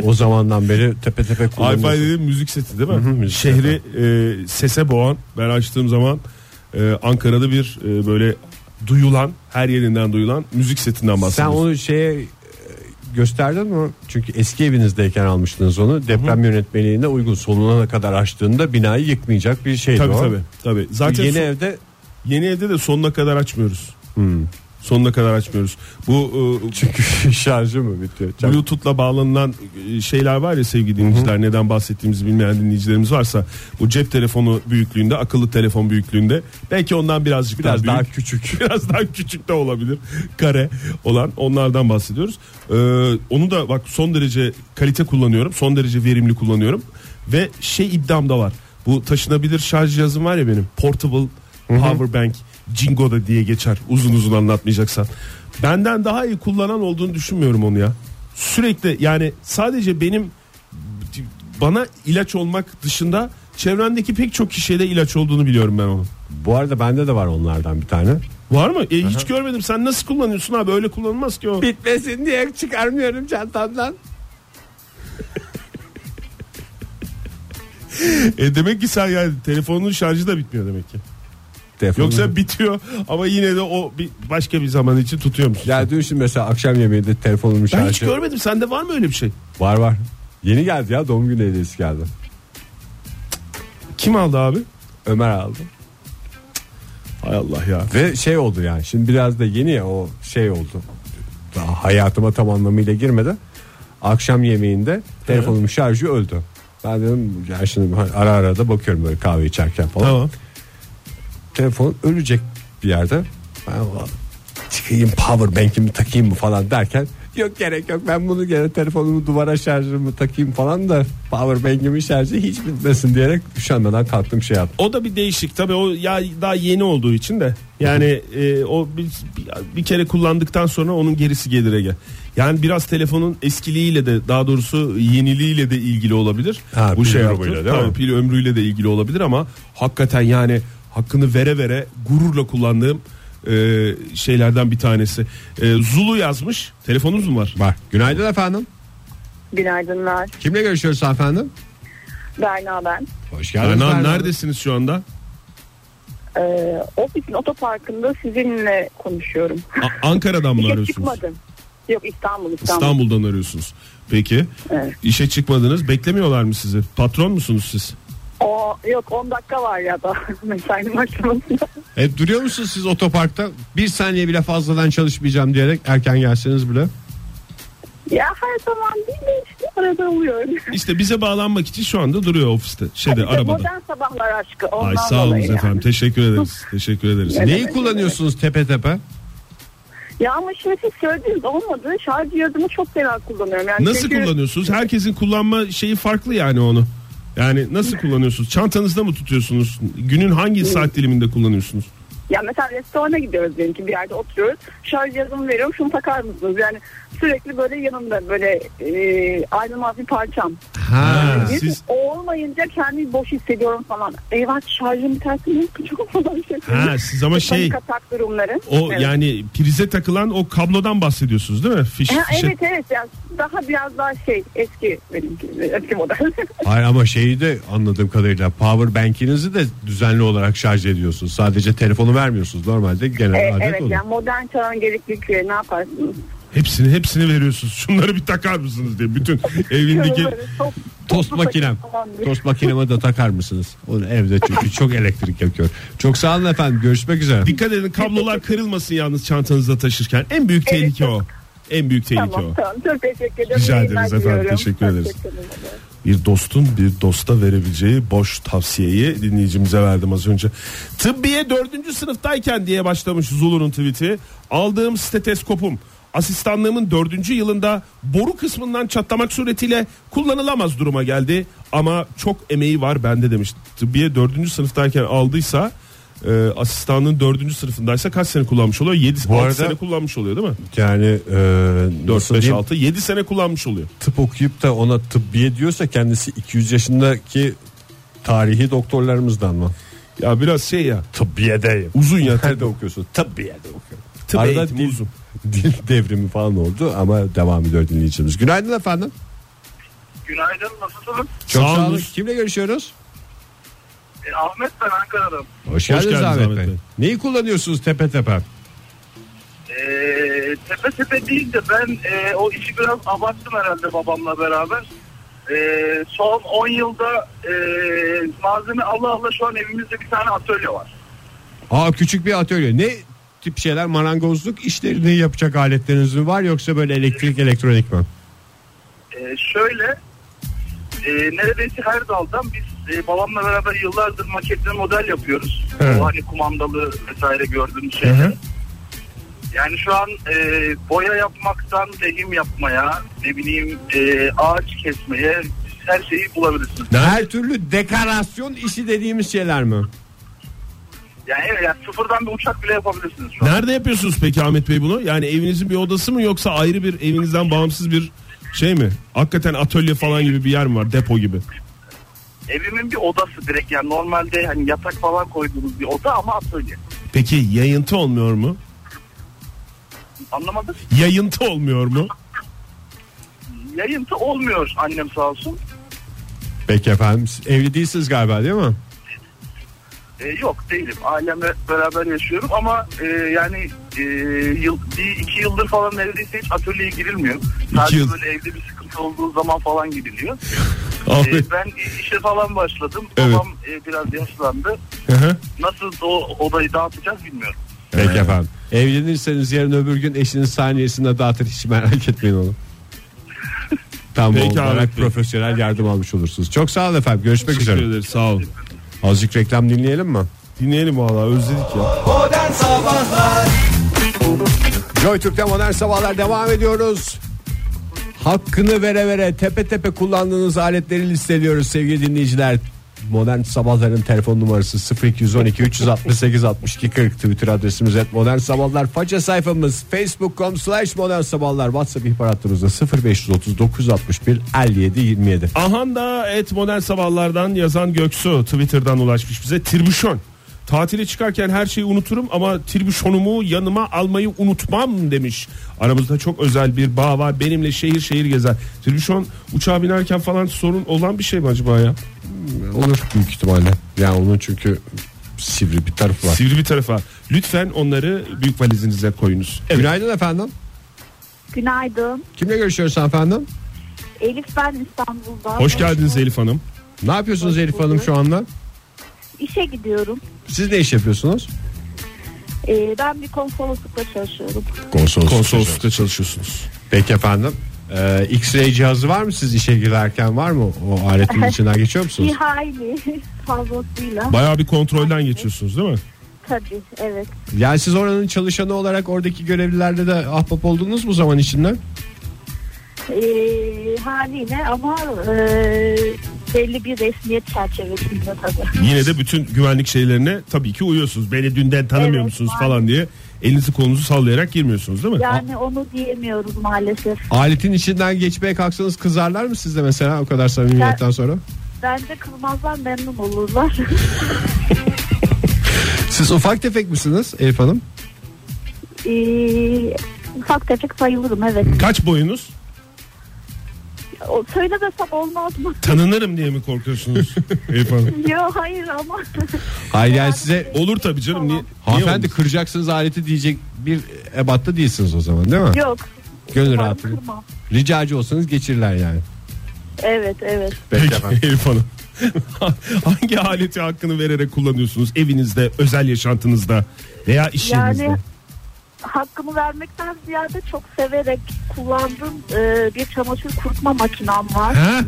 o zamandan beri tepe tepe
Hi-Fi
kullanıyoruz.
dediğim müzik seti değil mi?
Hı hı, müzik
Şehri e, sese boğan ben açtığım zaman e, Ankara'da bir e, böyle duyulan her yerinden duyulan müzik setinden
Sen
bahsediyorsun.
onu şeye e, gösterdin mi? Çünkü eski evinizdeyken almıştınız onu. Deprem yönetmeliğine uygun sonuna kadar açtığında binayı yıkmayacak bir şeydi
Tabii
o.
tabii. tabii. Zaten
Yeni
yeni,
evde
yeni evde de sonuna kadar açmıyoruz.
Hmm.
Sonuna kadar açmıyoruz. Bu e,
çünkü şarjı mı bitiyor?
Bluetooth'la bağlanılan e, şeyler var ya sevgili dinleyiciler neden bahsettiğimizi bilmeyen dinleyicilerimiz varsa bu cep telefonu büyüklüğünde akıllı telefon büyüklüğünde belki ondan birazcık
Biraz
daha,
daha
büyük,
küçük.
biraz daha küçük de olabilir kare olan onlardan bahsediyoruz. Ee, onu da bak son derece kalite kullanıyorum son derece verimli kullanıyorum ve şey iddiam da var bu taşınabilir şarj cihazım var ya benim portable power bank Jingo da diye geçer uzun uzun anlatmayacaksan. Benden daha iyi kullanan olduğunu düşünmüyorum onu ya. Sürekli yani sadece benim bana ilaç olmak dışında çevremdeki pek çok kişiye de ilaç olduğunu biliyorum ben onun.
Bu arada bende de var onlardan bir tane.
Var mı? E, hiç görmedim. Sen nasıl kullanıyorsun abi? Öyle kullanılmaz ki o.
Bitmesin diye çıkarmıyorum çantamdan.
E, demek ki sen yani telefonun şarjı da bitmiyor demek ki.
Telefonu-
Yoksa bitiyor ama yine de o bir başka bir zaman için tutuyor musun?
Ya dün şimdi mesela akşam yemeğinde telefonumun
ben
şarjı
hiç görmedim. Sende var mı öyle bir şey?
var var. Yeni geldi ya doğum günü hediyesi geldi.
Kim aldı abi?
Ömer aldı.
Hay Allah ya.
Ve şey oldu yani şimdi biraz da yeni ya o şey oldu. Daha hayatıma tam anlamıyla girmedi. Akşam yemeğinde telefonumun şarjı öldü. Ben dedim ya şimdi ara ara da bakıyorum böyle kahve içerken falan.
Tamam.
Telefon ölecek bir yerde. Ben "Ulan çıkayım power bank'imi takayım mı falan derken yok gerek yok ben bunu gene telefonumu duvara şarjımı takayım falan da power bank'imin şarjı hiç bitmesin diyerek üşenmeden kalktım şey yaptım.
O da bir değişik tabii o ya daha yeni olduğu için de yani e, o bir, bir kere kullandıktan sonra onun gerisi gelir Ege. Yani biraz telefonun eskiliğiyle de daha doğrusu yeniliğiyle de ilgili olabilir.
Ha,
Bu
pil
şey
ömrüyle değil mi?
Tabii, pil ömrüyle de ilgili olabilir ama hakikaten yani hakkını vere vere gururla kullandığım e, şeylerden bir tanesi. E, Zulu yazmış. Telefonunuz mu var?
Var. Günaydın efendim.
Günaydınlar.
Kimle görüşüyoruz efendim?
Berna ben.
Hoş geldiniz.
Ernan
Berna.
neredesiniz şu anda?
Ee, ofisin otoparkında sizinle konuşuyorum.
A- Ankara'dan mı
İşe
arıyorsunuz?
çıkmadım. Yok İstanbul İstanbul.
İstanbul'dan arıyorsunuz. Peki.
Evet.
İşe çıkmadınız. Beklemiyorlar mı sizi? Patron musunuz siz?
O, yok 10 dakika var ya da mesainin başlamasında.
E, duruyor musunuz siz otoparkta? Bir saniye bile fazladan çalışmayacağım diyerek erken gelseniz bile.
ya her zaman değil de işte arada oluyor.
İşte bize bağlanmak için şu anda duruyor ofiste. Şeyde
İşte
arabada.
Modern sabahlar aşkı. Ondan
Ay sağ olun
yani.
efendim. Teşekkür ederiz. Teşekkür ederiz.
Ne
Neyi kullanıyorsunuz tepe tepe?
Ya ama şimdi siz söylediğiniz olmadı. Şarj cihazını çok fena kullanıyorum. Yani
Nasıl
çünkü-
kullanıyorsunuz? Herkesin kullanma şeyi farklı yani onu. Yani nasıl kullanıyorsunuz? Çantanızda mı tutuyorsunuz? Günün hangi saat diliminde kullanıyorsunuz?
Ya mesela restorana gidiyoruz diyelim ki bir yerde oturuyoruz. Şarj cihazımı veriyorum şunu takar mısınız? Yani sürekli böyle yanımda böyle e, ayrılmaz bir parçam.
Ha.
Bir-
siz-
O olmayınca kendimi boş hissediyorum falan. Eyvah şarjım biterse ne yapacağım falan. Şey.
Ha siz ama şey
atak durumları.
o
Evet.
yani prize takılan o kablodan bahsediyorsunuz değil mi? Fiş,
Ha,
fişe-
evet evet yani daha biraz daha şey eski benimki eski model.
Hayır ama şeyi de anladığım kadarıyla power bank'inizi de düzenli olarak şarj ediyorsunuz. Sadece telefonu vermiyorsunuz. Normalde genel
E,
adet
evet
olur.
yani modern çağın gereklilikleri ne yaparsınız?
Hepsini hepsini veriyorsunuz. Şunları bir takar mısınız diye. Bütün evindeki
top-
Tost makinem. Tost makineme de takar mısınız? Onu evde çünkü çok elektrik yakıyor. Çok sağ olun efendim. Görüşmek üzere.
Dikkat edin kablolar kırılmasın yalnız çantanızda taşırken. En büyük
Evet,
tehlike
çok-
o. En büyük tehlike
Tamam
o.
tamam çok teşekkür ederim.
Rica ederiz efendim, teşekkür ederiz.
Hoşçakalın.
Bir dostun bir dosta verebileceği boş tavsiyeyi dinleyicimize verdim az önce. Tıbbiye dördüncü sınıftayken diye başlamış Zulu'nun tweet'i. Aldığım steteskopum asistanlığımın dördüncü yılında boru kısmından çatlamak suretiyle kullanılamaz duruma geldi. Ama çok emeği var bende demiş. Tıbbiye dördüncü sınıftayken aldıysa e, asistanlığın dördüncü sınıfındaysa kaç sene kullanmış oluyor? 7
Bu
6
arada-
sene kullanmış oluyor değil mi?
Yani e,
4
nasıl
5
diyeyim?
6 7 sene kullanmış oluyor.
tıp okuyup da ona tıbbiye diyorsa kendisi 200 yaşındaki tarihi doktorlarımızdan mı?
Ya biraz şey ya
Tıbbiyedeyim.
uzun ya
Nerede okuyorsun? Tıbbiyede okuyorum.
Tıp
Arada
eğitimi
dil,
uzun.
dil devrimi falan oldu ama devam ediyor dinleyicimiz. Günaydın efendim.
Günaydın nasılsınız?
Çok
Sağ olun.
Kimle görüşüyoruz?
E, Ahmet ben Ankara'dan.
Hoş geldiniz,
geldiniz
Ahmet,
Ahmet
Bey.
Bey.
Neyi kullanıyorsunuz tepe tepe?
E, tepe tepe değil de ben e, o işi biraz abarttım herhalde babamla beraber. E, son 10 yılda e, malzeme Allah Allah şu an evimizde bir tane atölye var.
Aa küçük bir atölye. Ne tip şeyler marangozluk işlerini yapacak aletleriniz mi var yoksa böyle elektrik elektronik mi?
E, şöyle e, neredeyse her daldan biz e, babamla beraber yıllardır maketli model yapıyoruz.
Evet.
O hani kumandalı vesaire gördüğümüz şeyler. Yani şu an e, boya yapmaktan lehim yapmaya, ne bileyim e, ağaç kesmeye her şeyi bulabilirsiniz.
Her türlü dekorasyon işi dediğimiz şeyler mi?
Yani, evet, yani sıfırdan bir uçak bile yapabilirsiniz şu an.
Nerede yapıyorsunuz peki Ahmet Bey bunu? Yani evinizin bir odası mı yoksa ayrı bir evinizden bağımsız bir şey mi? Hakikaten atölye falan gibi bir yer mi var? Depo gibi.
Evimin bir odası direkt yani normalde hani yatak falan koyduğunuz bir oda ama atölye.
Peki yayıntı olmuyor mu?
Anlamadım.
Yayıntı olmuyor mu?
Yayıntı olmuyor annem sağ olsun.
Peki efendim evli değilsiniz galiba değil mi?
E, yok değilim. Ailemle beraber yaşıyorum ama e, yani e, yıl, bir iki yıldır falan neredeyse hiç atölyeye girilmiyor. Sadece
yıl.
böyle evde bir sıkıntı olduğu zaman falan gidiliyor.
Ahmet.
E, ben işe falan başladım.
Evet.
Babam e, biraz yaşlandı.
Hı hı.
Nasıl o odayı dağıtacağız bilmiyorum.
Peki efendim. Evlenirseniz yarın öbür gün eşiniz saniyesinde dağıtır hiç merak etmeyin onu. tam
Peki
olarak
Bey.
profesyonel yardım almış olursunuz. Çok sağ olun efendim. Görüşmek
Teşekkür
üzere.
ederiz sağ olun.
Azıcık reklam dinleyelim mi?
Dinleyelim valla özledik ya.
Modern Sabahlar
Joy Türk'te modern sabahlar devam ediyoruz. Hakkını vere vere tepe tepe kullandığınız aletleri listeliyoruz sevgili dinleyiciler. Modern sabahların telefon numarası 0212 368 62 40 Twitter adresimiz et modern sabahlar faça sayfamız facebook.com slash modern sabahlar whatsapp ihbar hattımızda 0530 961 57 27
Ahan da et modern sabahlardan yazan Göksu Twitter'dan ulaşmış bize. Tirbüşon. Tatile çıkarken her şeyi unuturum ama tirbüşonumu yanıma almayı unutmam demiş. Aramızda çok özel bir bağ var. Benimle şehir şehir gezer. Tirbüşon uçağa binerken falan sorun olan bir şey mi acaba ya?
olur büyük ihtimalle yani onun çünkü sivri bir tarafı var.
Sivri bir tarafa. Lütfen onları büyük valizinize koyunuz. Evet.
Günaydın efendim.
Günaydın.
Kimle görüşüyoruz efendim?
Elif ben İstanbul'dan.
Hoş geldiniz Elif Hanım.
Ne yapıyorsunuz Elif Hanım şu anda?
İşe gidiyorum.
Siz ne iş yapıyorsunuz?
Ee, ben bir konsoloslukta çalışıyorum.
Konsoloslukta çalışıyorsunuz.
Peki efendim. Ee, X-ray cihazı var mı siz işe girerken var mı? O aletin içinden geçiyor
Bir
musunuz?
hayli fazlasıyla.
Bayağı bir kontrolden geçiyorsunuz değil mi?
Tabii evet.
Yani siz oranın çalışanı olarak oradaki görevlilerle de ahbap oldunuz mu zaman içinde?
Ee, haliyle ama e, belli bir resmiyet çerçevesinde tabii.
Yine de bütün güvenlik şeylerine tabii ki uyuyorsunuz. Beni dünden tanımıyor
Evet,
musunuz
maalesef.
falan diye elinizi kolunuzu sallayarak girmiyorsunuz değil mi?
Yani onu diyemiyoruz maalesef.
Aletin içinden geçmeye kalksanız kızarlar mı sizde mesela o kadar samimiyetten sonra?
Bence kızmazlar memnun olurlar.
Siz ufak tefek misiniz Elif Hanım?
ee, ufak tefek sayılırım evet.
Kaç boyunuz?
O, söylemesem olmaz mı?
Tanınırım diye mi korkuyorsunuz Elif Hanım?
Yok hayır ama.
Hayır yani size
Olur tabii canım. Niye, niye
hanımefendi
olmasın?
kıracaksınız aleti diyecek bir ebatta değilsiniz o zaman değil mi?
Yok.
Gönül
Umarım
rahatlığı.
kırmam.
Ricacı olsanız geçirirler yani.
Evet evet.
Peki
Peki Elif Hanım. Hangi aleti hakkını vererek kullanıyorsunuz evinizde, özel yaşantınızda veya iş yerinizde?
Hakkımı vermekten ziyade çok severek kullandığım e, bir çamaşır kurutma makinem var.
Ha?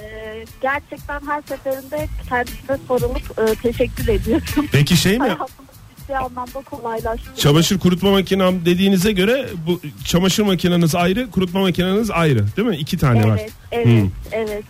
E, gerçekten her seferinde kendisine sorulup e, teşekkür ediyorum.
Peki şey mi?
Ciddi anlamda kolaylaştırdı.
Çamaşır kurutma makinem dediğinize göre bu çamaşır makineniz ayrı, kurutma makineniz ayrı, değil mi? İki tane var.
Evet, evet,
Hmm.
evet.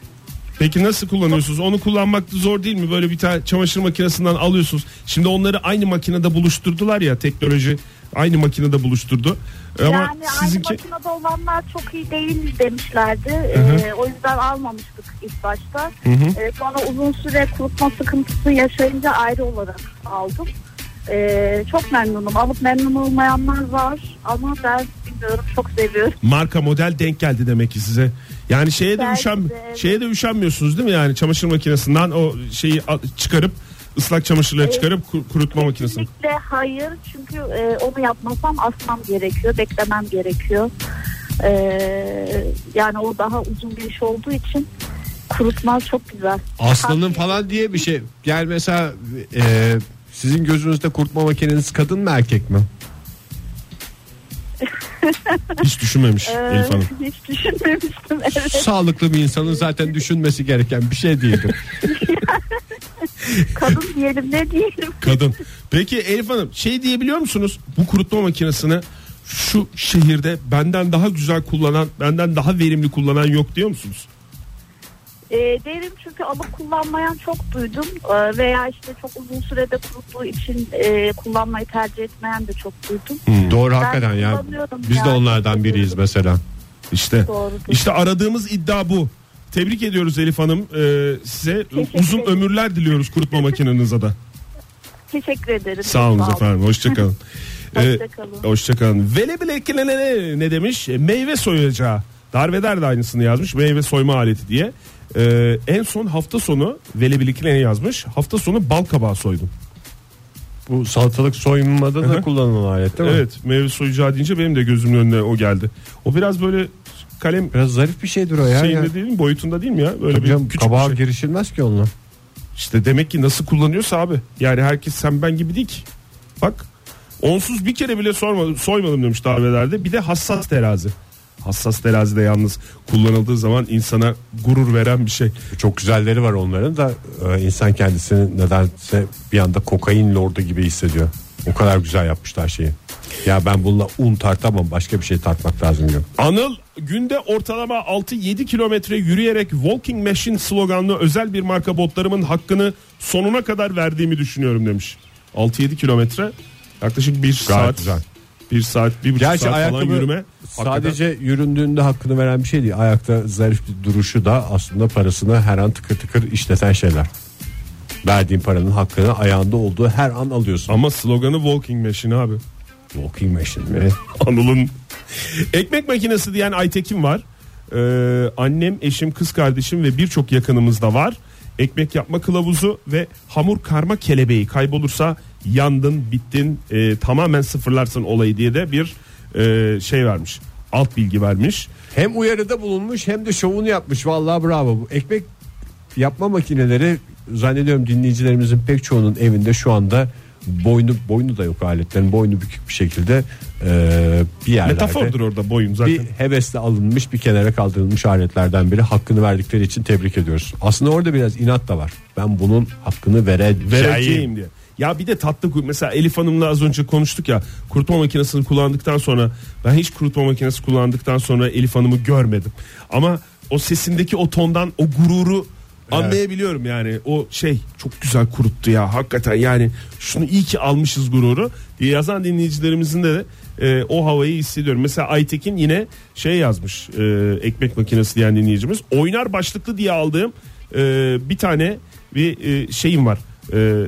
Peki nasıl kullanıyorsunuz? Onu kullanmak zor değil mi? Böyle bir tane çamaşır makinesinden alıyorsunuz. Şimdi onları aynı makinede buluşturdular ya teknoloji aynı makinede buluşturdu. Ama
yani
sizinki
aynı makinede olanlar çok iyi değil demişlerdi. E, o yüzden almamıştık ilk başta. E, sonra uzun süre kurutma sıkıntısı yaşayınca ayrı olarak aldım. E, çok memnunum. Alıp memnun olmayanlar var ama ben bilmiyorum çok seviyorum.
marka model denk geldi demek ki size. Yani şeye de
Belki
üşen
de, evet.
şeye de üşenmiyorsunuz değil mi? Yani çamaşır makinesinden o şeyi a- çıkarıp ıslak çamaşırları çıkarıp kur- kurutma makinesine.
Kesinlikle hayır çünkü e, onu yapmasam asmam gerekiyor, beklemem gerekiyor. E, yani o daha uzun bir iş olduğu için kurutma çok güzel.
Aslanın falan diye bir şey. Gel mesela e, sizin gözünüzde kurutma makineniz kadın mı erkek mi?
Hiç düşünmemiş
Ee,
Elif Hanım.
hiç düşünmemiştim. Evet.
Sağlıklı bir insanın zaten düşünmesi gereken bir şey değildir.
Kadın diyelim ne diyelim.
Kadın. Peki Elif Hanım şey diyebiliyor musunuz? Bu kurutma makinesini şu şehirde benden daha güzel kullanan, benden daha verimli kullanan yok diyor musunuz?
E, derim çünkü alıp kullanmayan çok duydum E, veya işte çok uzun sürede kuruttuğu için e, kullanmayı tercih etmeyen de çok duydum.
Doğru
Ben
hakikaten ya. Biz de
yani.
onlardan biriyiz mesela.
İşte
Doğrudur.
işte aradığımız iddia bu. Tebrik ediyoruz Elif Hanım. Ee, size
Teşekkür
uzun
ederim.
ömürler diliyoruz kurutma makinenize de.
Teşekkür ederim.
Sağ olun efendim. Hoşçakalın.
Hoşçakalın.
Hoşçakalın. Vele bile ne, ne demiş? E, Meyve soyacağı. Darveder de aynısını yazmış. Meyve soyma aleti diye. Ee, en son hafta sonu Vele Biliklen'e yazmış. Hafta sonu bal kabağı soydum.
Bu salatalık
hı.
da kullanılan alet değil mi?
Evet meyve soyacağı deyince benim de gözümün önüne o geldi. O biraz böyle kalem
Biraz zarif bir şeydir o ya.
şeyinde
yani.
değil mi boyutunda değil mi ya? Böyle
Tabii
bir
canım,
küçük
kabağa
şey.
girişilmez ki onunla.
İşte demek ki nasıl kullanıyorsa abi. Yani herkes sen ben gibi değil ki. Bak onsuz bir kere bile sormadım, soymadım demiş davelerde. Bir de hassas terazi. Hassas terazide yalnız kullanıldığı zaman insana gurur veren bir şey.
Çok güzelleri var onların da e, insan kendisini nedense bir anda kokain lordu gibi hissediyor. O kadar güzel yapmışlar şeyi. Ya ben bununla un tartamam başka bir şey tartmak lazım diyor.
Anıl günde ortalama 6-7 kilometre yürüyerek Walking Machine sloganlı özel bir marka botlarımın hakkını sonuna kadar verdiğimi düşünüyorum demiş. 6-7 kilometre yaklaşık bir saat.
güzel.
Bir saat, bir buçuk
Gerçi
saat falan yürüme.
sadece yüründüğünde hakkını veren bir şey değil. Ayakta zarif bir duruşu da aslında parasını her an tıkır tıkır işleten şeyler. Verdiğin paranın hakkını ayağında olduğu her an alıyorsun.
Ama sloganı Walking Machine abi.
Walking machine mi?
Anıl'ın ekmek makinesi diyen Aytekin var. Ee, annem, eşim, kız kardeşim ve birçok yakınımız da var. Ekmek yapma kılavuzu ve hamur karma kelebeği kaybolursa yandın, bittin, e, tamamen sıfırlarsın olayı diye de bir e, şey vermiş. Alt bilgi vermiş.
Hem uyarıda bulunmuş hem de şovunu yapmış. Vallahi bravo. Bu ekmek yapma makineleri zannediyorum dinleyicilerimizin pek çoğunun evinde şu anda boynu boynu da yok aletlerin boynu bükük bir şekilde e, bir yerlerde
Metafordur orada boyun zaten.
bir hevesle alınmış bir kenara kaldırılmış aletlerden biri hakkını verdikleri için tebrik ediyoruz. Aslında orada biraz inat da var. Ben bunun hakkını vereceğim.
vereceğim diye. Ya bir de tatlı mesela Elif Hanım'la az önce konuştuk ya kurutma makinesini kullandıktan sonra ben hiç kurutma makinesi kullandıktan sonra Elif Hanım'ı görmedim. Ama o sesindeki o tondan o gururu anlayabiliyorum yani. O şey çok güzel kuruttu ya hakikaten. Yani şunu iyi ki almışız gururu diye yazan dinleyicilerimizin de e, o havayı hissediyorum. Mesela Aytekin yine şey yazmış e, ekmek makinesi diyen dinleyicimiz. Oynar başlıklı diye aldığım e, bir tane bir e, şeyim var e,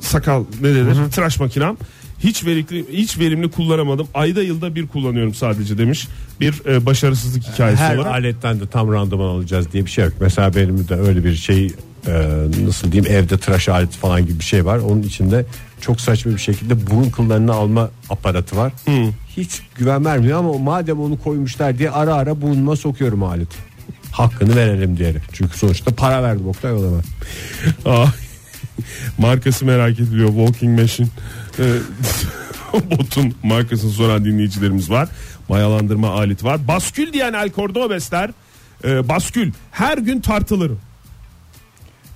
sakal ne denir tıraş makinem hiç verimli hiç verimli kullanamadım ayda yılda bir kullanıyorum sadece demiş bir e, başarısızlık hikayesi
Her
olarak.
aletten de tam randıman alacağız diye bir şey yok. Mesela benim de öyle bir şey e, nasıl diyeyim evde tıraş aleti falan gibi bir şey var. Onun içinde çok saçma bir şekilde burun kıllarını alma aparatı var. Hiç güven vermiyor ama madem onu koymuşlar diye ara ara burnuma sokuyorum aleti. Hakkını verelim diyerek. Çünkü sonuçta para verdim Oktay o zaman.
Markası merak ediliyor. Walking Machine. Ee, botun markasını soran dinleyicilerimiz var. Mayalandırma aleti var. Baskül diyen El Cordobesler e, baskül. Her gün tartılırım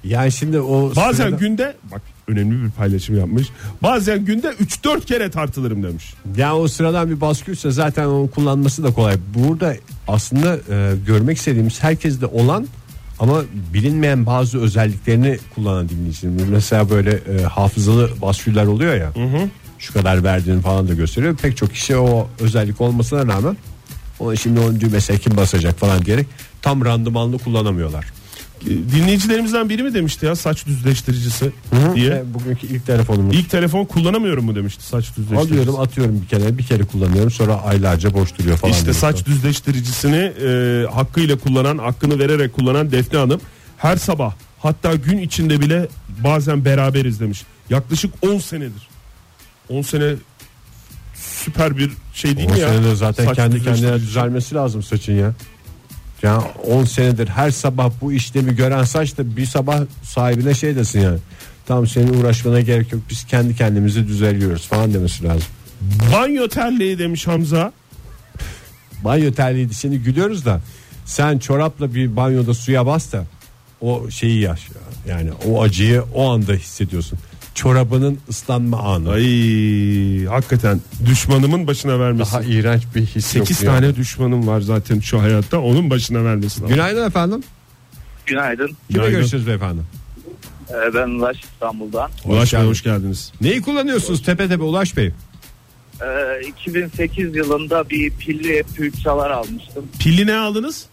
Yani şimdi o
bazen
sırada-
günde bak önemli bir paylaşım yapmış. Bazen günde 3-4 kere tartılırım demiş.
Yani o sıradan bir baskülse zaten onun kullanması da kolay. Burada aslında e, görmek istediğimiz herkeste olan ama bilinmeyen bazı özelliklerini kullanan dinleyicilerimiz. Mesela böyle e, hafızalı basküller oluyor ya. Şu kadar verdiğini falan da gösteriyor. Pek çok kişi o özellik olmasına rağmen ona şimdi onun düğmesine kim basacak falan diyerek tam randımanlı kullanamıyorlar.
E, dinleyicilerimizden biri mi demişti ya saç düzleştiricisi diye
Ve bugünkü ilk telefonumuz.
İlk telefon kullanamıyorum mu demişti saç düzleştiricisi.
Alıyorum atıyorum bir kere bir kere kullanıyorum sonra aylarca boş duruyor falan.
İşte
demiş.
saç düzleştiricisini e, hakkıyla kullanan, hakkını vererek kullanan Defne Hanım her sabah hatta gün içinde bile bazen beraberiz demiş. Yaklaşık 10 senedir. 10 sene süper bir şey değil mi ya?
senede zaten
Saç
kendi kendine düzelmesi lazım saçın ya. Ya 10 senedir her sabah bu işlemi gören saç da bir sabah sahibine şey desin yani. Tamam senin uğraşmana gerek yok biz kendi kendimizi düzeliyoruz falan demesi lazım.
Banyo terliği demiş Hamza.
Banyo terliğiydi şimdi gülüyoruz da sen çorapla bir banyoda suya bas da o şeyi yaş yani o acıyı o anda hissediyorsun. Çorabının ıslanma anı.
Ay hakikaten düşmanımın başına vermesin.
Daha iğrenç bir his
8
yok
tane
yani.
düşmanım var zaten şu hayatta onun başına vermesin.
Günaydın efendim.
Günaydın.
Kime
Günaydın.
görüşürüz beyefendi?
Ee, ben Ulaş İstanbul'dan.
Ulaş Bey
geldin.
hoş geldiniz.
Neyi kullanıyorsunuz tepe tepe Ulaş Bey?
Ee, 2008 yılında bir pilli MP3 çalar almıştım.
Pilli ne aldınız?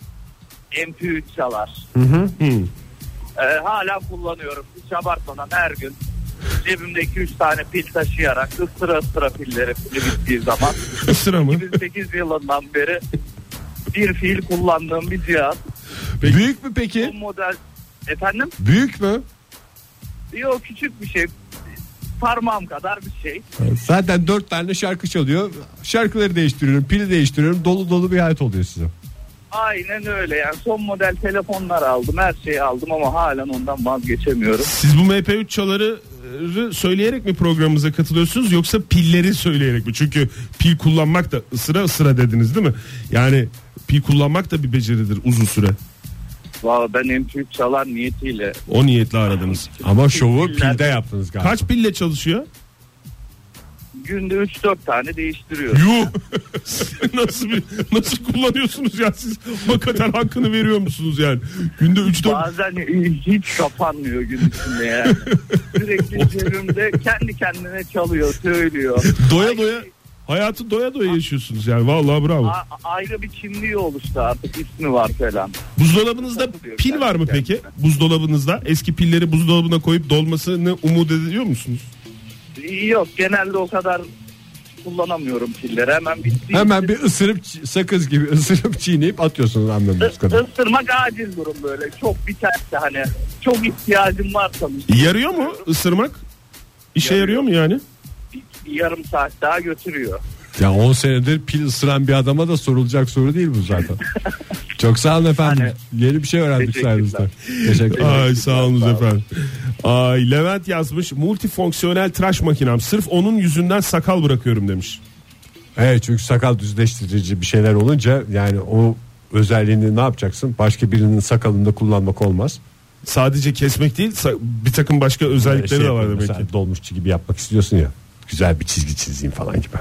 MP3 çalar.
Hı.
Ee, hala kullanıyorum. Hiç abartmadan her gün cebimde 2-3 tane pil taşıyarak ısıra ısıra pilleri pili bittiği zaman
Sıra mı?
2008 yılından beri bir fiil kullandığım bir cihaz.
Büyük mü
Bu
peki?
model efendim
Büyük mü?
yok küçük bir şey. Parmağım kadar bir şey.
Zaten dört tane şarkı çalıyor. Şarkıları değiştiriyorum, pili değiştiriyorum. Dolu dolu bir hayat oluyor size.
Aynen öyle yani son model telefonlar aldım her şeyi aldım ama halen ondan vazgeçemiyorum.
Siz bu MP3 çaları söyleyerek mi programımıza katılıyorsunuz yoksa pilleri söyleyerek mi? Çünkü pil kullanmak da ısıra ısıra dediniz değil mi? Yani pil kullanmak da bir beceridir uzun süre.
Valla ben MP3 çalar niyetiyle
O niyetle aradınız.
Ama şovu pilde yaptınız galiba.
Kaç pille çalışıyor?
Günde 3-4 tane değiştiriyorum.
Yuh. nasıl bir nasıl kullanıyorsunuz ya siz hakikaten hakkını veriyor musunuz yani? Günde 3 4
Bazen hiç kapanmıyor gün içinde yani. Sürekli cebimde kendi kendine çalıyor, söylüyor.
doya doya hayatı doya doya yaşıyorsunuz yani. Vallahi bravo.
A- ayrı bir kimliği oluştu artık ismi var falan.
Buzdolabınızda pil var mı peki? Buzdolabınızda eski pilleri buzdolabına koyup dolmasını umut ediyor musunuz?
Yok genelde o kadar kullanamıyorum pilleri hemen bitti.
Hemen bir ısırıp sakız gibi ısırıp çiğneyip atıyorsunuz anladığınız kadar.
Isırmak acil durum böyle. Çok biterse hani çok ihtiyacım varsa
Yarıyor mu ısırmak? İşe yarıyor,
Yarıyor.
mu yani?
bir yarım saat daha götürüyor.
Ya 10 senedir pil ısıran bir adama da sorulacak soru değil bu zaten. Çok sağ olun efendim.
Hani-
Yeni bir şey öğrendik sayenizde. Teşekkürler.
Ay sağ olun efendim. Ay Levent yazmış multifonksiyonel tıraş makinem sırf onun yüzünden sakal bırakıyorum demiş.
Evet çünkü sakal düzleştirici bir şeyler olunca yani o özelliğini ne yapacaksın? Başka birinin sakalında kullanmak olmaz.
Sadece kesmek değil bir takım başka özellikleri
Şey
de var demek ki.
Dolmuşçu gibi yapmak istiyorsun ya. Güzel bir çizgi çizeyim falan gibi.